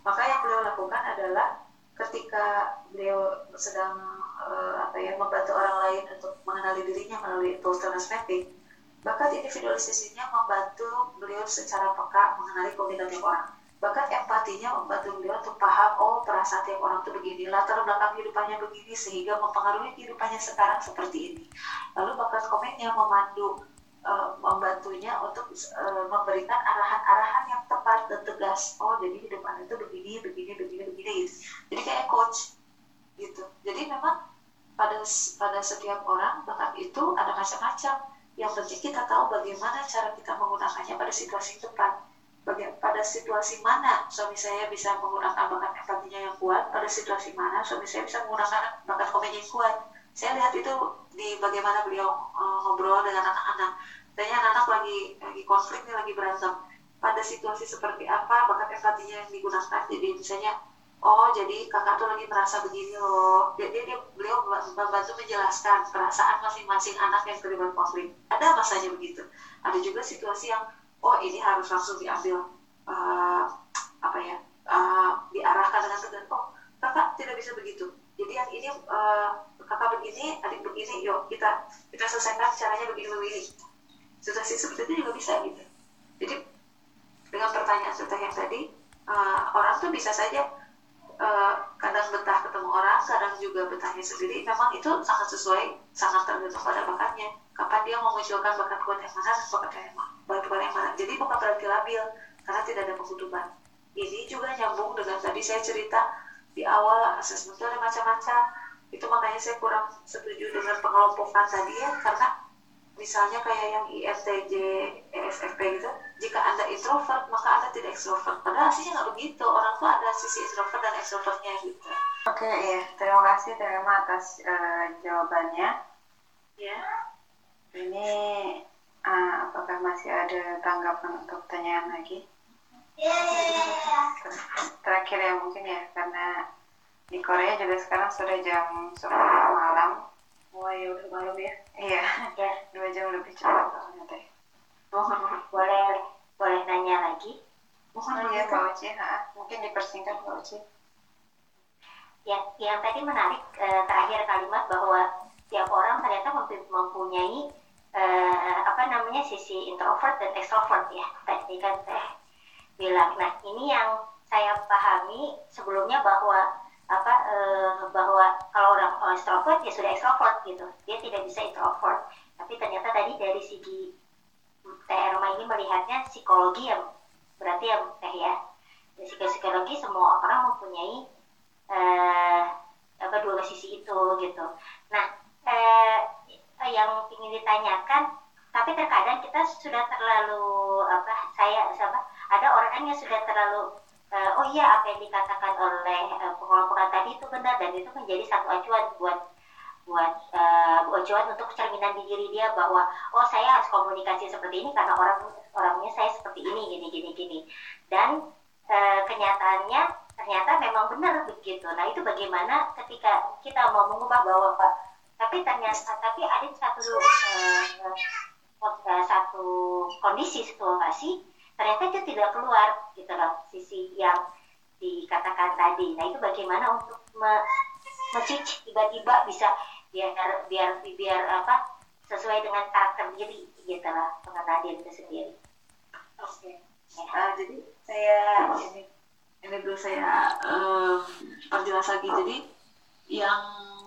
maka yang beliau lakukan adalah ketika beliau sedang uh, apa ya membantu orang lain untuk mengenali dirinya melalui tools mapping Bakat individualisasinya membantu beliau secara peka mengenali kognitif orang. Bahkan empatinya membantu beliau untuk paham oh perasaan tiap orang itu begini latar belakang kehidupannya begini sehingga mempengaruhi kehidupannya sekarang seperti ini. Lalu bahkan komennya memandu uh, membantunya untuk uh, memberikan arahan-arahan yang tepat dan tegas. Oh jadi hidup anda itu begini begini begini begini. Jadi kayak coach gitu. Jadi memang pada pada setiap orang bahkan itu ada macam-macam. Yang penting kita tahu bagaimana cara kita menggunakannya pada situasi tepat pada situasi mana suami saya bisa menggunakan bakat empatinya yang kuat? Pada situasi mana suami saya bisa menggunakan bakat komedi yang kuat? Saya lihat itu di bagaimana beliau uh, ngobrol dengan anak-anak. Dan anak-anak lagi lagi konflik nih lagi berantem. Pada situasi seperti apa bakat empatinya yang digunakan? Jadi misalnya oh jadi kakak tuh lagi merasa begini loh. Dia, dia beliau membantu menjelaskan perasaan masing-masing anak yang terlibat konflik. Ada masanya begitu. Ada juga situasi yang oh ini harus langsung diambil uh, apa ya uh, diarahkan dengan tegas. Oh kakak tidak bisa begitu. Jadi yang ini uh, kakak begini adik begini yuk kita kita selesaikan caranya begini begini situasi seperti itu juga bisa gitu. Jadi dengan pertanyaan seperti yang tadi uh, orang tuh bisa saja uh, kadang betah ketemu orang kadang juga betahnya sendiri. Memang itu sangat sesuai sangat tergantung pada bakatnya. Kapan dia memunculkan bakat kuat yang mana bakat yang mana bakat yang mana. Jadi bukan berarti labil karena tidak ada pekutuban ini juga nyambung dengan tadi saya cerita di awal asesmen itu ada macam-macam. Itu makanya saya kurang setuju dengan pengelompokan tadi ya karena misalnya kayak yang ISTJ, ESFP gitu jika anda introvert maka anda tidak ekstrovert padahal aslinya nggak begitu orang tuh ada sisi introvert dan ekstrovertnya gitu oke okay, iya terima kasih terima atas uh, jawabannya ya ini uh, apakah masih ada tanggapan untuk pertanyaan lagi? Terakhir ya mungkin ya karena di Korea juga sekarang sudah jam 10 malam. Oh ya udah malam ya? Iya, ya. dua jam lebih cepat soalnya teh. boleh boleh nanya lagi? Mohon ya Pak Uci, mungkin dipersingkat Pak Uci. Ya, yang tadi menarik eh, terakhir kalimat bahwa tiap orang ternyata mempunyai uh, apa namanya sisi introvert dan extrovert ya tadi kan teh bilang. Nah ini yang saya pahami sebelumnya bahwa apa uh, bahwa kalau orang extrovert ya sudah extrovert gitu. Dia tidak bisa introvert. Tapi ternyata tadi dari segi Teh Erma ini melihatnya psikologi yang berarti ya Teh ya. Psikologi semua orang mempunyai uh, apa dua sisi itu gitu. Nah eh, yang ingin ditanyakan tapi terkadang kita sudah terlalu apa saya apa ada orang yang sudah terlalu uh, oh iya apa yang dikatakan oleh pengelompokan tadi itu benar dan itu menjadi satu acuan buat buat uh, acuan untuk cerminan di diri dia bahwa oh saya harus komunikasi seperti ini karena orang orangnya saya seperti ini gini gini gini. Dan uh, kenyataannya ternyata memang benar begitu. Nah itu bagaimana ketika kita mau mengubah bahwa pak tapi ternyata tapi ada satu uh, satu kondisi situasi ternyata itu tidak keluar gitu loh sisi yang dikatakan tadi. Nah itu bagaimana untuk me tiba-tiba bisa biar biar biar apa sesuai dengan karakter diri gitu lah pengenal diri itu sendiri oke okay. ya. uh, jadi saya ini ini dulu saya uh, perjelas lagi jadi yang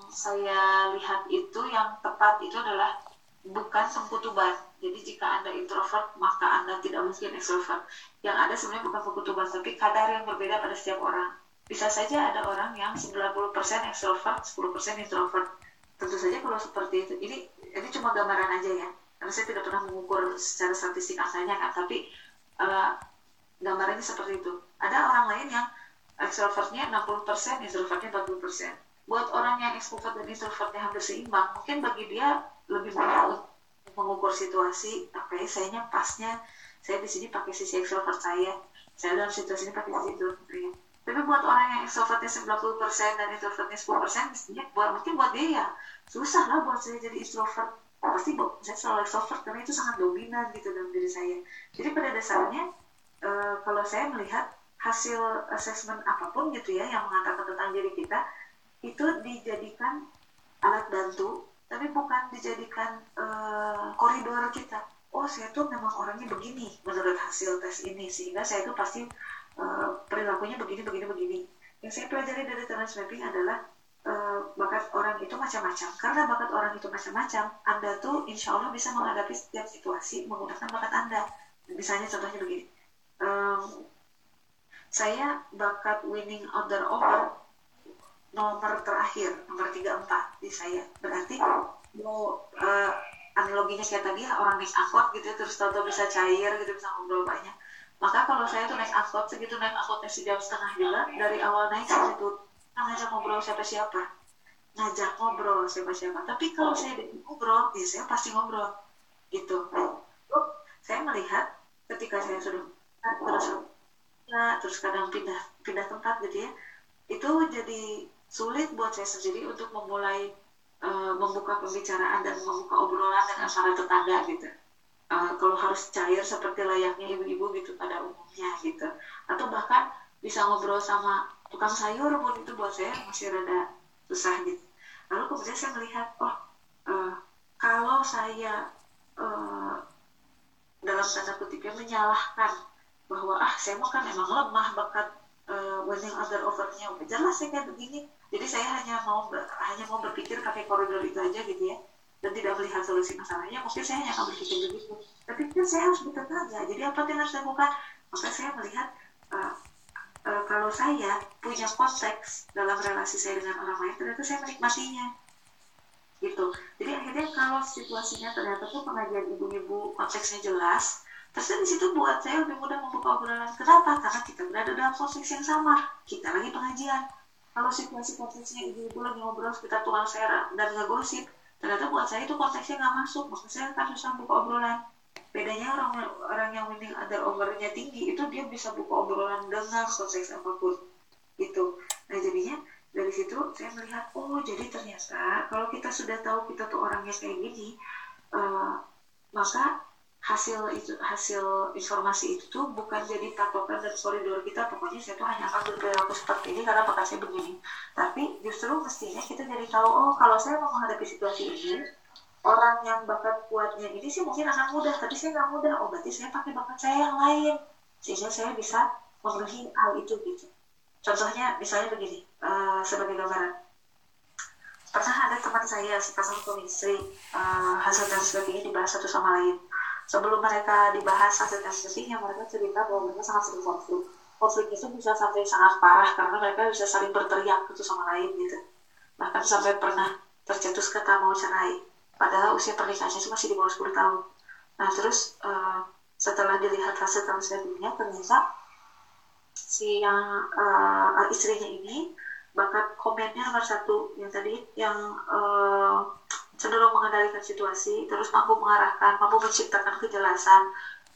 saya lihat itu yang tepat itu adalah bukan sengkutuban. Jadi jika Anda introvert, maka Anda tidak mungkin extrovert. Yang ada sebenarnya bukan sengkutuban, tapi kadar yang berbeda pada setiap orang. Bisa saja ada orang yang 90% extrovert, 10% introvert. Tentu saja kalau seperti itu, ini ini cuma gambaran aja ya. Karena saya tidak pernah mengukur secara statistik angkanya kan, tapi uh, gambarannya seperti itu. Ada orang lain yang extrovertnya 60%, introvertnya 40% buat orang yang extrovert dan introvertnya hampir seimbang mungkin bagi dia lebih mudah mengukur situasi oke okay, sayanya pasnya saya di sini pakai sisi extrovert saya saya dalam situasi ini pakai sisi introvert. Tapi buat orang yang extrovertnya 90% dan introvertnya 10% mestinya buat mungkin buat dia ya susah lah buat saya jadi introvert. Pasti saya selalu extrovert karena itu sangat dominan gitu dalam diri saya. Jadi pada dasarnya e, kalau saya melihat hasil assessment apa pun gitu ya yang mengatakan tentang diri kita itu dijadikan alat bantu tapi bukan dijadikan uh, koridor kita. Oh saya tuh memang orangnya begini menurut hasil tes ini sehingga saya tuh pasti uh, perilakunya begini begini begini. Yang saya pelajari dari talent mapping adalah uh, bakat orang itu macam-macam. Karena bakat orang itu macam-macam anda tuh insya Allah bisa menghadapi setiap situasi menggunakan bakat anda. Misalnya contohnya begini. Um, saya bakat winning order over nomor terakhir nomor 34 di saya. Berarti mau uh, analoginya kayak tadi ya orang naik angkot gitu ya, terus tahu-tahu bisa cair gitu bisa ngobrol banyak maka kalau saya tuh naik angkot segitu naik angkotnya sejam setengah juga dari awal naik sampai tuh ngajak ngobrol siapa siapa. Ngajak ngobrol siapa siapa. Tapi kalau saya ngobrol ya saya pasti ngobrol gitu. Lalu, saya melihat ketika saya sudah terus nah, terus kadang pindah pindah tempat gitu ya itu jadi sulit buat saya sendiri untuk memulai uh, membuka pembicaraan dan membuka obrolan dengan para tetangga gitu. Uh, kalau harus cair seperti layaknya ibu-ibu gitu pada umumnya gitu. Atau bahkan bisa ngobrol sama tukang sayur pun itu buat saya masih rada susah gitu. Lalu kemudian saya melihat, oh uh, kalau saya uh, dalam tanda kutipnya menyalahkan bahwa ah saya mau kan emang lemah bakat uh, winning other overnya jelas sih kayak begini jadi saya hanya mau hanya mau berpikir pakai koridor itu aja gitu ya dan tidak melihat solusi masalahnya mungkin saya hanya akan berpikir begitu. Tapi kan saya harus bertanya jadi apa yang harus lakukan maka saya melihat uh, uh, kalau saya punya konteks dalam relasi saya dengan orang lain ternyata saya menikmatinya. Gitu. Jadi akhirnya kalau situasinya ternyata tuh pengajian ibu-ibu konteksnya jelas terus di situ buat saya lebih mudah membuka obrolan. Kenapa? Karena kita berada dalam konteks yang sama. Kita lagi pengajian. Kalau situasi konteksnya ibu-ibu lagi ngobrol sekitar tukang serang dan ngegosip ternyata buat saya itu konteksnya nggak masuk. Maka saya susah buka obrolan. Bedanya orang orang yang winning ada overnya tinggi itu dia bisa buka obrolan dengan konteks apa pun. Itu nah jadinya dari situ saya melihat oh jadi ternyata kalau kita sudah tahu kita tuh orangnya kayak gini uh, maka hasil itu hasil informasi itu tuh bukan jadi patokan dan koridor kita pokoknya saya tuh hanya akan berperilaku seperti ini karena bakal saya begini. Tapi justru mestinya kita jadi tahu oh kalau saya mau menghadapi situasi ini orang yang bakat kuatnya ini sih mungkin akan mudah tapi saya nggak mudah. Oh berarti saya pakai bakat saya yang lain sehingga saya bisa memenuhi hal itu gitu. Contohnya misalnya begini uh, sebagai gambaran. Pernah ada teman saya sepasang suami istri uh, hasil tes ini dibahas satu sama lain sebelum mereka dibahas testingnya mereka cerita bahwa mereka sangat sering konflik. Konflik itu bisa sampai sangat parah karena mereka bisa saling berteriak satu sama lain gitu. Bahkan sampai pernah tercetus kata mau cerai. Padahal usia pernikahannya itu masih di bawah 10 tahun. Nah terus uh, setelah dilihat hasil translatingnya ternyata si yang uh, istrinya ini bakat komennya nomor satu. Yang tadi yang uh, cenderung mengendalikan situasi, terus mampu mengarahkan, mampu menciptakan kejelasan,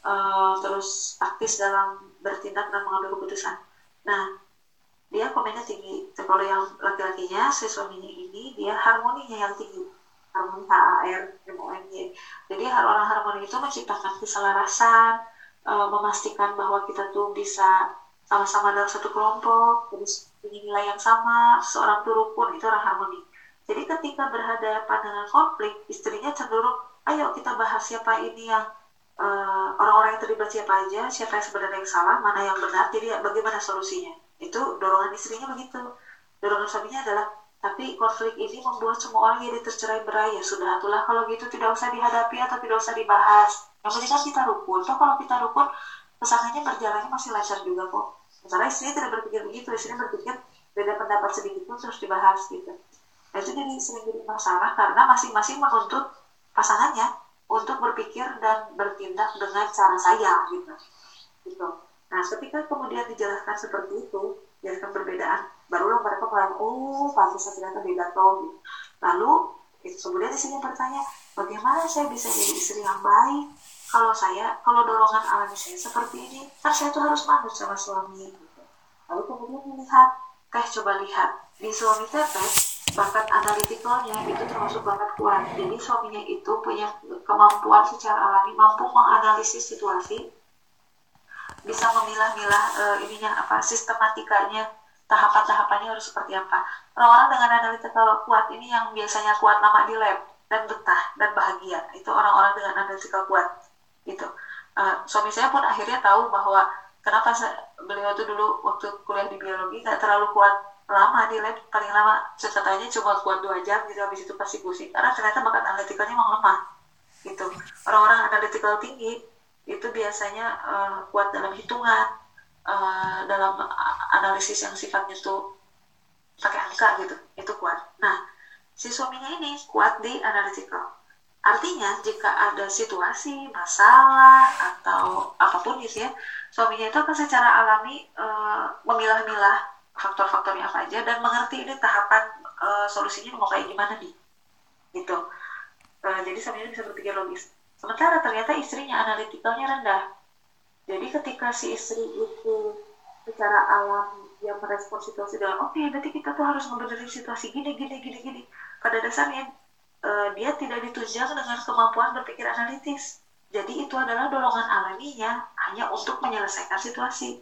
uh, terus aktif dalam bertindak dan mengambil keputusan. Nah, dia komennya tinggi. Kalau yang laki-lakinya, si suaminya ini, dia harmoninya yang tinggi. Harmoni HAR, MONY. Jadi orang harmoni itu menciptakan keselarasan, uh, memastikan bahwa kita tuh bisa sama-sama dalam satu kelompok, terus punya nilai yang sama, seorang tuh rukun, itu orang harmoni jadi ketika berhadapan dengan konflik, istrinya cenderung, ayo kita bahas siapa ini yang uh, orang-orang yang terlibat siapa aja, siapa yang sebenarnya yang salah, mana yang benar, jadi bagaimana solusinya. Itu dorongan istrinya begitu. Dorongan suaminya adalah, tapi konflik ini membuat semua orang jadi tercerai berai. Ya sudah, itulah kalau gitu tidak usah dihadapi atau tidak usah dibahas. Yang penting kan kita rukun. Toh kalau kita rukun, pasangannya berjalannya masih lancar juga kok. Sementara istrinya tidak berpikir begitu, istrinya berpikir beda pendapat sedikit pun terus dibahas gitu. Itu jadi sering jadi masalah karena masing-masing menuntut pasangannya untuk berpikir dan bertindak dengan cara saya gitu. gitu. Nah, ketika kemudian dijelaskan seperti itu, dijelaskan perbedaan, barulah mereka mulai, oh, pantas ternyata beda toh. Gitu. Lalu, itu kemudian di sini bertanya, bagaimana saya bisa jadi istri yang baik kalau saya, kalau dorongan alami saya seperti ini, kan saya tuh harus manut sama suami. Gitu. Lalu kemudian melihat, teh coba lihat, di suami teh bakat analitikalnya itu termasuk bakat kuat. Jadi suaminya itu punya kemampuan secara alami mampu menganalisis situasi, bisa memilah-milah uh, ininya apa sistematikanya, tahapan-tahapannya harus seperti apa. Orang-orang dengan analitikal kuat ini yang biasanya kuat nama di lab dan betah dan bahagia. Itu orang-orang dengan analitikal kuat. Gitu. Uh, suami saya pun akhirnya tahu bahwa kenapa saya, beliau tuh dulu waktu kuliah di biologi nggak terlalu kuat lama di lab paling lama katanya cuma kuat dua jam gitu habis itu pasti pusing. Karena ternyata bakat analitikalnya emang lemah gitu. Orang-orang analytical tinggi itu biasanya uh, kuat dalam hitungan uh, dalam analisis yang sifatnya tuh pakai angka gitu itu kuat. Nah si suaminya ini kuat di analytical Artinya jika ada situasi, masalah atau apa pun gitu ya, suaminya itu akan secara alami e, memilah-milah faktor-faktornya apa aja dan mengerti ini tahapan e, solusinya mau kayak gimana nih. Gitu. E, jadi suaminya bisa berpikir logis. Sementara ternyata istrinya analitikalnya rendah. Jadi ketika si istri itu secara alam yang merespon situasi dengan oke okay, berarti kita tuh harus ngebenerin situasi gini gini gini gini pada dasarnya uh, dia tidak ditunjang dengan kemampuan berpikir analitis. Jadi itu adalah dorongan alaminya hanya untuk menyelesaikan situasi.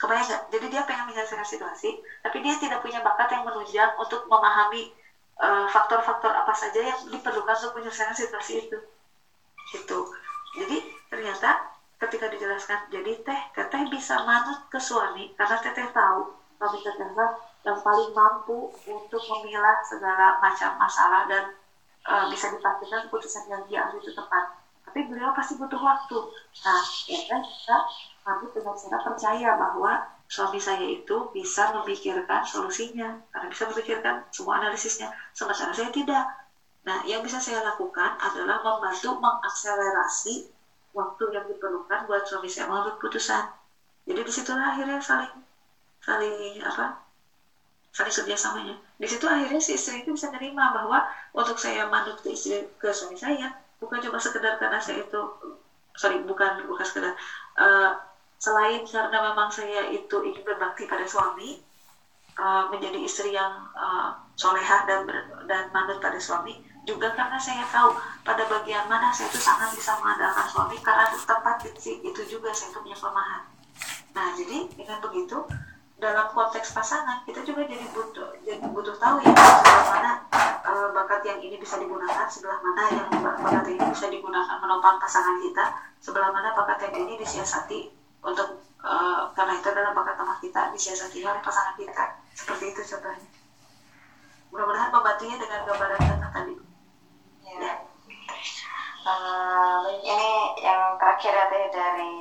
Kebayang nggak? Jadi dia pengen menyelesaikan situasi, tapi dia tidak punya bakat yang menunjang untuk memahami eh, faktor-faktor uh, apa saja yang diperlukan untuk menyelesaikan situasi itu. Gitu. Jadi ternyata ketika dijelaskan, jadi teh teteh bisa manut ke suami karena teteh tahu suami teteh yang paling mampu untuk memilah segala macam masalah dan uh, bisa dipastikan keputusan yang dia ambil itu tepat tapi beliau pasti butuh waktu nah ya kan kita kami dengan cara percaya bahwa suami saya itu bisa memikirkan solusinya. Karena bisa memikirkan semua analisisnya. Sementara saya tidak. Nah yang bisa saya lakukan adalah membantu mengakselerasi waktu yang diperlukan buat suami saya mengambil keputusan. Jadi di situlah akhirnya saling saling apa? Saling kerjasamanya. Di situ akhirnya si istri itu bisa menerima bahwa untuk saya manut ke istri ke suami saya bukan cuma sekedar karena saya itu sorry bukan bukan sekedar uh, selain karena memang saya itu ingin berbakti pada suami uh, menjadi istri yang uh, solehah dan dan manut pada suami juga karena saya tahu pada bagian mana saya itu sangat bisa mengandalkan suami karena tempat itu juga saya itu punya kelemahan nah jadi dengan begitu dalam konteks pasangan kita juga jadi butuh jadi butuh tahu ya sebelah mana uh, bakat yang ini bisa digunakan sebelah mana yang bakat ini bisa digunakan menopang pasangan kita sebelah mana bakat yang ini disiasati untuk uh, karena itu adalah bakat teman kita disiasati oleh pasangan kita. Seperti itu contohnya. Mudah-mudahan membantunya dengan gambaran tadi. Ya. Uh, ini yang terakhir ya dari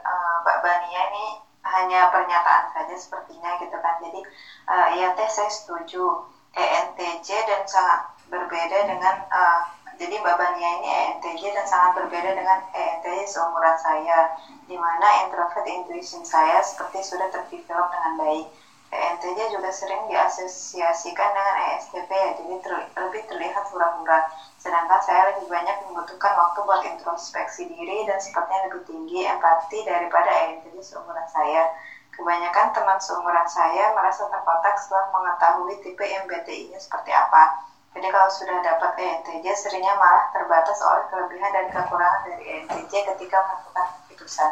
uh, Mbak Bania ini hanya pernyataan saja sepertinya gitu kan. Jadi uh, ya teh saya setuju. ENTJ dan sangat berbeda dengan uh, jadi Mbak Bania ini ENTJ dan sangat berbeda dengan ENTJ seumuran saya di mana introvert intuition saya seperti sudah terdevelop dengan baik ENTJ juga sering diasosiasikan dengan ESTP ya jadi ter, lebih terlihat hura-hura sedangkan saya lebih banyak membutuhkan waktu buat introspeksi diri dan sepertinya lebih tinggi empati daripada ENTJ seumuran saya. Kebanyakan teman seumuran saya merasa terkotak setelah mengetahui tipe MBTI-nya seperti apa. Jadi kalau sudah dapat ENTJ, seringnya malah terbatas oleh kelebihan dan kekurangan dari ENTJ ketika melakukan keputusan.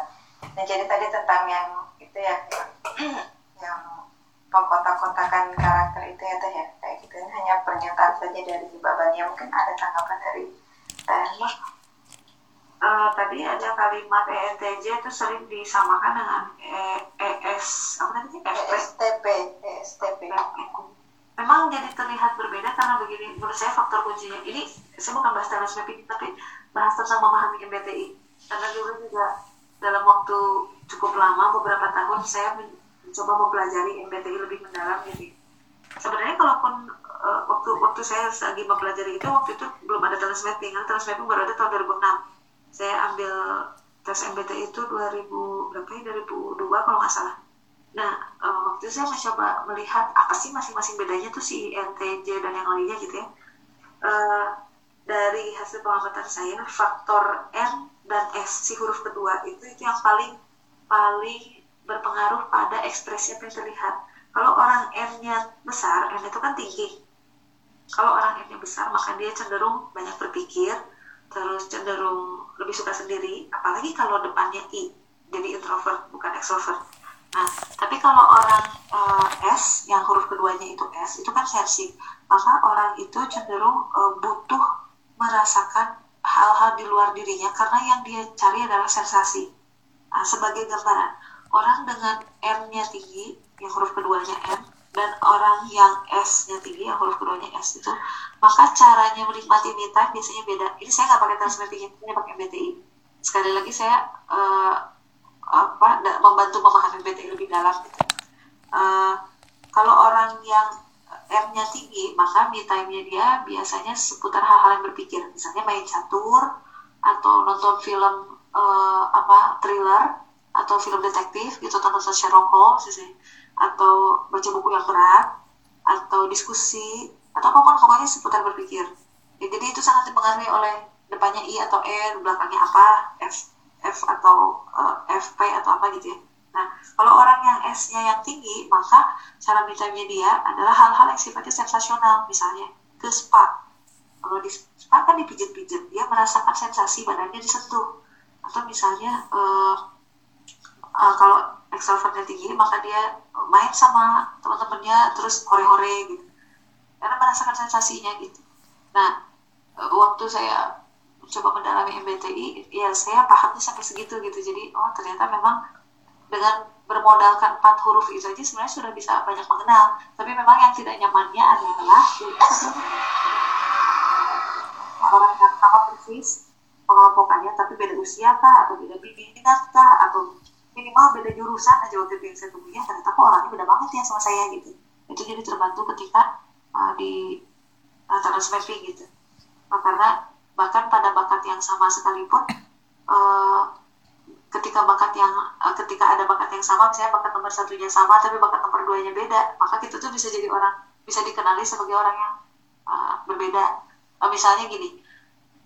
Nah jadi tadi tentang yang itu ya, [clears throat] yang pengkotak-kotakan karakter itu ya teh ya. Kayak gitu. Ini hanya pernyataan saja dari Mbak Bania. Mungkin ada tanggapan dari Teh uh, tadi ada kalimat ENTJ itu sering disamakan dengan e, ES apa tadi? ESTP ESTP memang jadi terlihat berbeda karena begini menurut saya faktor kuncinya. Ini saya bukan bahas tentang mapping tapi bahas tentang memahami MBTI karena dulu juga dalam waktu cukup lama beberapa tahun saya coba mempelajari MBTI lebih mendalam gitu. Sebenarnya kalaupun uh, waktu waktu saya lagi mempelajari itu waktu itu belum ada tes mapping kan tes mapping baru ada tahun 2006 saya ambil tes MBTI itu 2000 berapa ya? 2002 kalau nggak salah nah uh, waktu itu saya mencoba melihat apa sih masing-masing bedanya tuh si NTJ dan yang lainnya gitu ya uh, dari hasil pengamatan saya faktor N dan S si huruf kedua itu itu yang paling paling berpengaruh pada ekspresi yang terlihat. Kalau orang M-nya besar, M itu kan tinggi. Kalau orang M-nya besar, maka dia cenderung banyak berpikir, terus cenderung lebih suka sendiri, apalagi kalau depannya I, jadi introvert, bukan extrovert. Nah, tapi kalau orang uh, S, yang huruf keduanya itu S, itu kan versi, maka orang itu cenderung uh, butuh merasakan hal-hal di luar dirinya karena yang dia cari adalah sensasi. Nah, sebagai gambaran, orang dengan R-nya tinggi yang huruf keduanya R dan orang yang S-nya tinggi yang huruf keduanya S itu maka caranya menikmati me time biasanya beda ini saya nggak pakai transmitting ini pakai BTI sekali lagi saya uh, apa membantu memahami BTI lebih dalam gitu. uh, kalau orang yang R-nya tinggi maka me time-nya dia biasanya seputar hal-hal yang berpikir. Misalnya main catur atau nonton film uh, apa thriller atau film detektif gitu nonton Sherlock Holmes sih atau baca buku yang berat atau diskusi atau apa pun pokoknya seputar berpikir. Ya, jadi itu sangat dipengaruhi oleh depannya i atau e belakangnya apa f f atau uh, fp atau apa gitu ya. Nah kalau orang yang s-nya yang tinggi maka cara bicaranya dia adalah hal-hal yang sifatnya sensasional. Misalnya ke spa. Kalau di spa kan dipijit-pijit dia merasakan sensasi badannya disentuh. Atau misalnya uh, uh, kalau extrovertnya tinggi maka dia main sama teman-temannya terus hore-hore gitu. Karena merasakan sensasinya gitu. Nah waktu saya coba mendalami MBTI ya saya pahamnya sampai segitu gitu. Jadi oh ternyata memang dengan bermodalkan empat huruf itu aja sebenarnya sudah bisa banyak mengenal. Tapi memang yang tidak nyamannya adalah orang yang sama persis pengelompokannya tapi beda usia kah atau beda minat kah atau minimal beda jurusan aja waktu itu yang saya temui ya ternyata kok orangnya beda banget ya sama saya gitu. Itu jadi terbantu ketika uh, di uh, transmedi gitu. Uh, karena bahkan pada bakat yang sama sekalipun uh, ketika bakat yang uh, ketika ada bakat yang sama misalnya bakat nomor satunya sama tapi bakat nomor duanya beda maka kita tuh bisa jadi orang bisa dikenali sebagai orang yang uh, berbeda uh, misalnya gini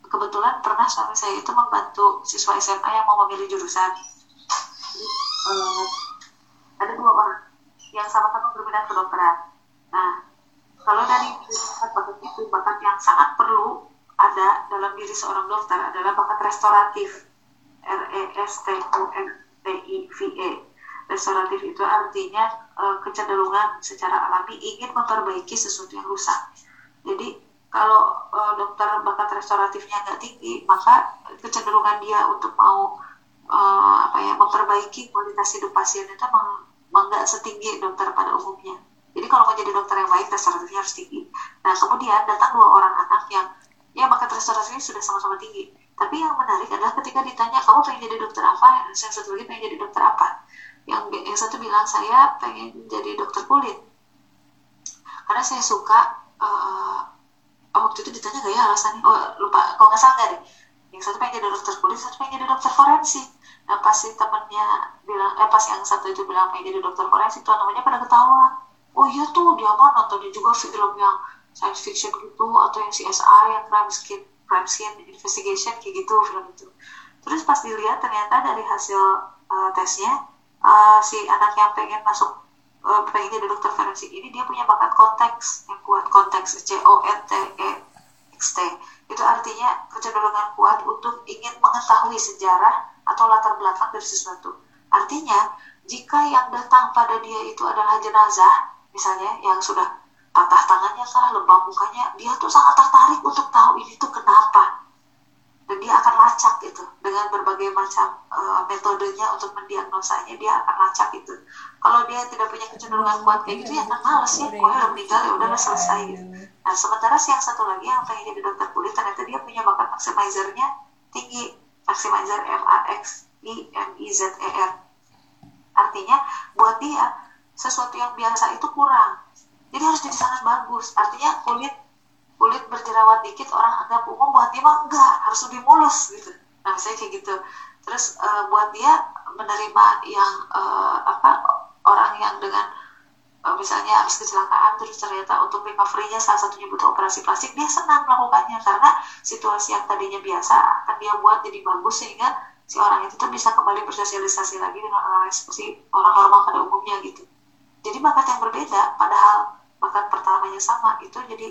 kebetulan pernah suami saya itu membantu siswa SMA yang mau memilih jurusan uh, ada dua orang yang sama-sama berminat kedokteran. Nah, kalau dari bakat itu bakat yang sangat perlu ada dalam diri seorang dokter adalah bakat restoratif. R E S T O N T I V E. Restoratif itu artinya uh, kecenderungan secara alami ingin memperbaiki sesuatu yang rusak. Jadi kalau uh, dokter bakat restoratifnya nggak tinggi, maka kecenderungan dia untuk mau uh, apa ya memperbaiki kualitas hidup pasien itu nggak setinggi dokter pada umumnya. Jadi kalau mau jadi dokter yang baik, restoratifnya harus tinggi. Nah kemudian datang dua orang anak yang ya bakat restoratifnya sudah sama-sama tinggi. Tapi yang menarik adalah ketika ditanya kamu pengen jadi dokter apa, yang satu lagi pengen jadi dokter apa. Yang yang satu bilang saya pengen jadi dokter kulit. Karena saya suka uh, waktu itu ditanya gak ya alasannya oh lupa kalau nggak salah deh yang satu pengen jadi dokter kulit satu pengen jadi dokter forensik nah pas si temennya bilang eh pas yang satu itu bilang pengen jadi dokter forensik tuh namanya pada ketawa oh iya tuh dia mah nontonnya juga film yang science fiction gitu atau yang CSI yang crime scene crime scene investigation kayak gitu film itu terus pas dilihat ternyata dari hasil uh, tesnya uh, si anak yang pengen masuk uh, pengen jadi dokter forensik ini dia punya bakat konteks yang kuat konteks C O N T E X T itu artinya kecenderungan kuat untuk ingin mengetahui sejarah atau latar belakang dari sesuatu. Artinya, jika yang datang pada dia itu adalah jenazah, misalnya yang sudah patah tangannya kah, lebam mukanya, dia tuh sangat tertarik untuk tahu ini tuh kenapa. Dan dia akan lacak itu dengan berbagai macam uh, metodenya untuk mendiagnosanya, dia akan lacak itu. Kalau dia tidak punya kecenderungan kuat kayak gitu, ya kan males ya, pokoknya udah meninggal ya udah selesai gitu. Nah, sementara si yang satu lagi yang pengen jadi dokter kulit, ternyata dia punya bakat maximizernya tinggi. Maximizer M A X I M I Z E R. Artinya, buat dia, sesuatu yang biasa itu kurang. Jadi harus jadi sangat bagus. Artinya kulit kulit berjerawat dikit orang anggap umum buat dia mah enggak harus lebih mulus gitu. Nah saya kayak gitu. Terus uh, buat dia menerima yang uh, apa orang yang dengan misalnya habis kecelakaan terus ternyata untuk recovery-nya salah satunya butuh operasi plastik dia senang melakukannya. Karena situasi yang tadinya biasa akan dia buat jadi bagus sehingga si orang itu tuh bisa kembali bersosialisasi lagi dengan orang seperti orang normal pada umumnya gitu. Jadi bakat yang berbeda padahal bakat pertamanya sama itu jadi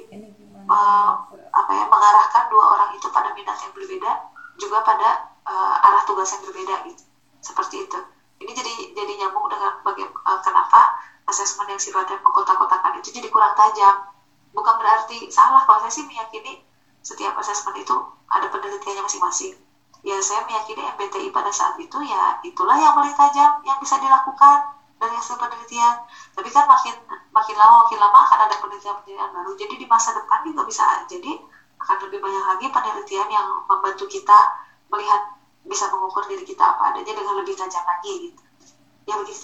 uh, apa ya mengarahkan dua orang itu pada minat yang berbeda juga pada uh, arah tugas yang berbeda gitu. Seperti itu. Ini jadi jadi nyambung dengan bagaimana uh, kenapa asesmen yang sifatnya mengkotak-kotakan itu jadi kurang tajam. Bukan berarti salah, kalau saya sih meyakini setiap asesmen itu ada penelitiannya masing-masing. ya saya meyakini MBTI pada saat itu ya itulah yang paling tajam yang bisa dilakukan dari hasil penelitian. Tapi kan makin makin lama makin lama akan ada penelitian-penelitian baru. Jadi di masa depan juga bisa. Jadi akan lebih banyak lagi penelitian yang membantu kita melihat bisa mengukur diri kita apa adanya dengan lebih tajam lagi gitu. Ya begitu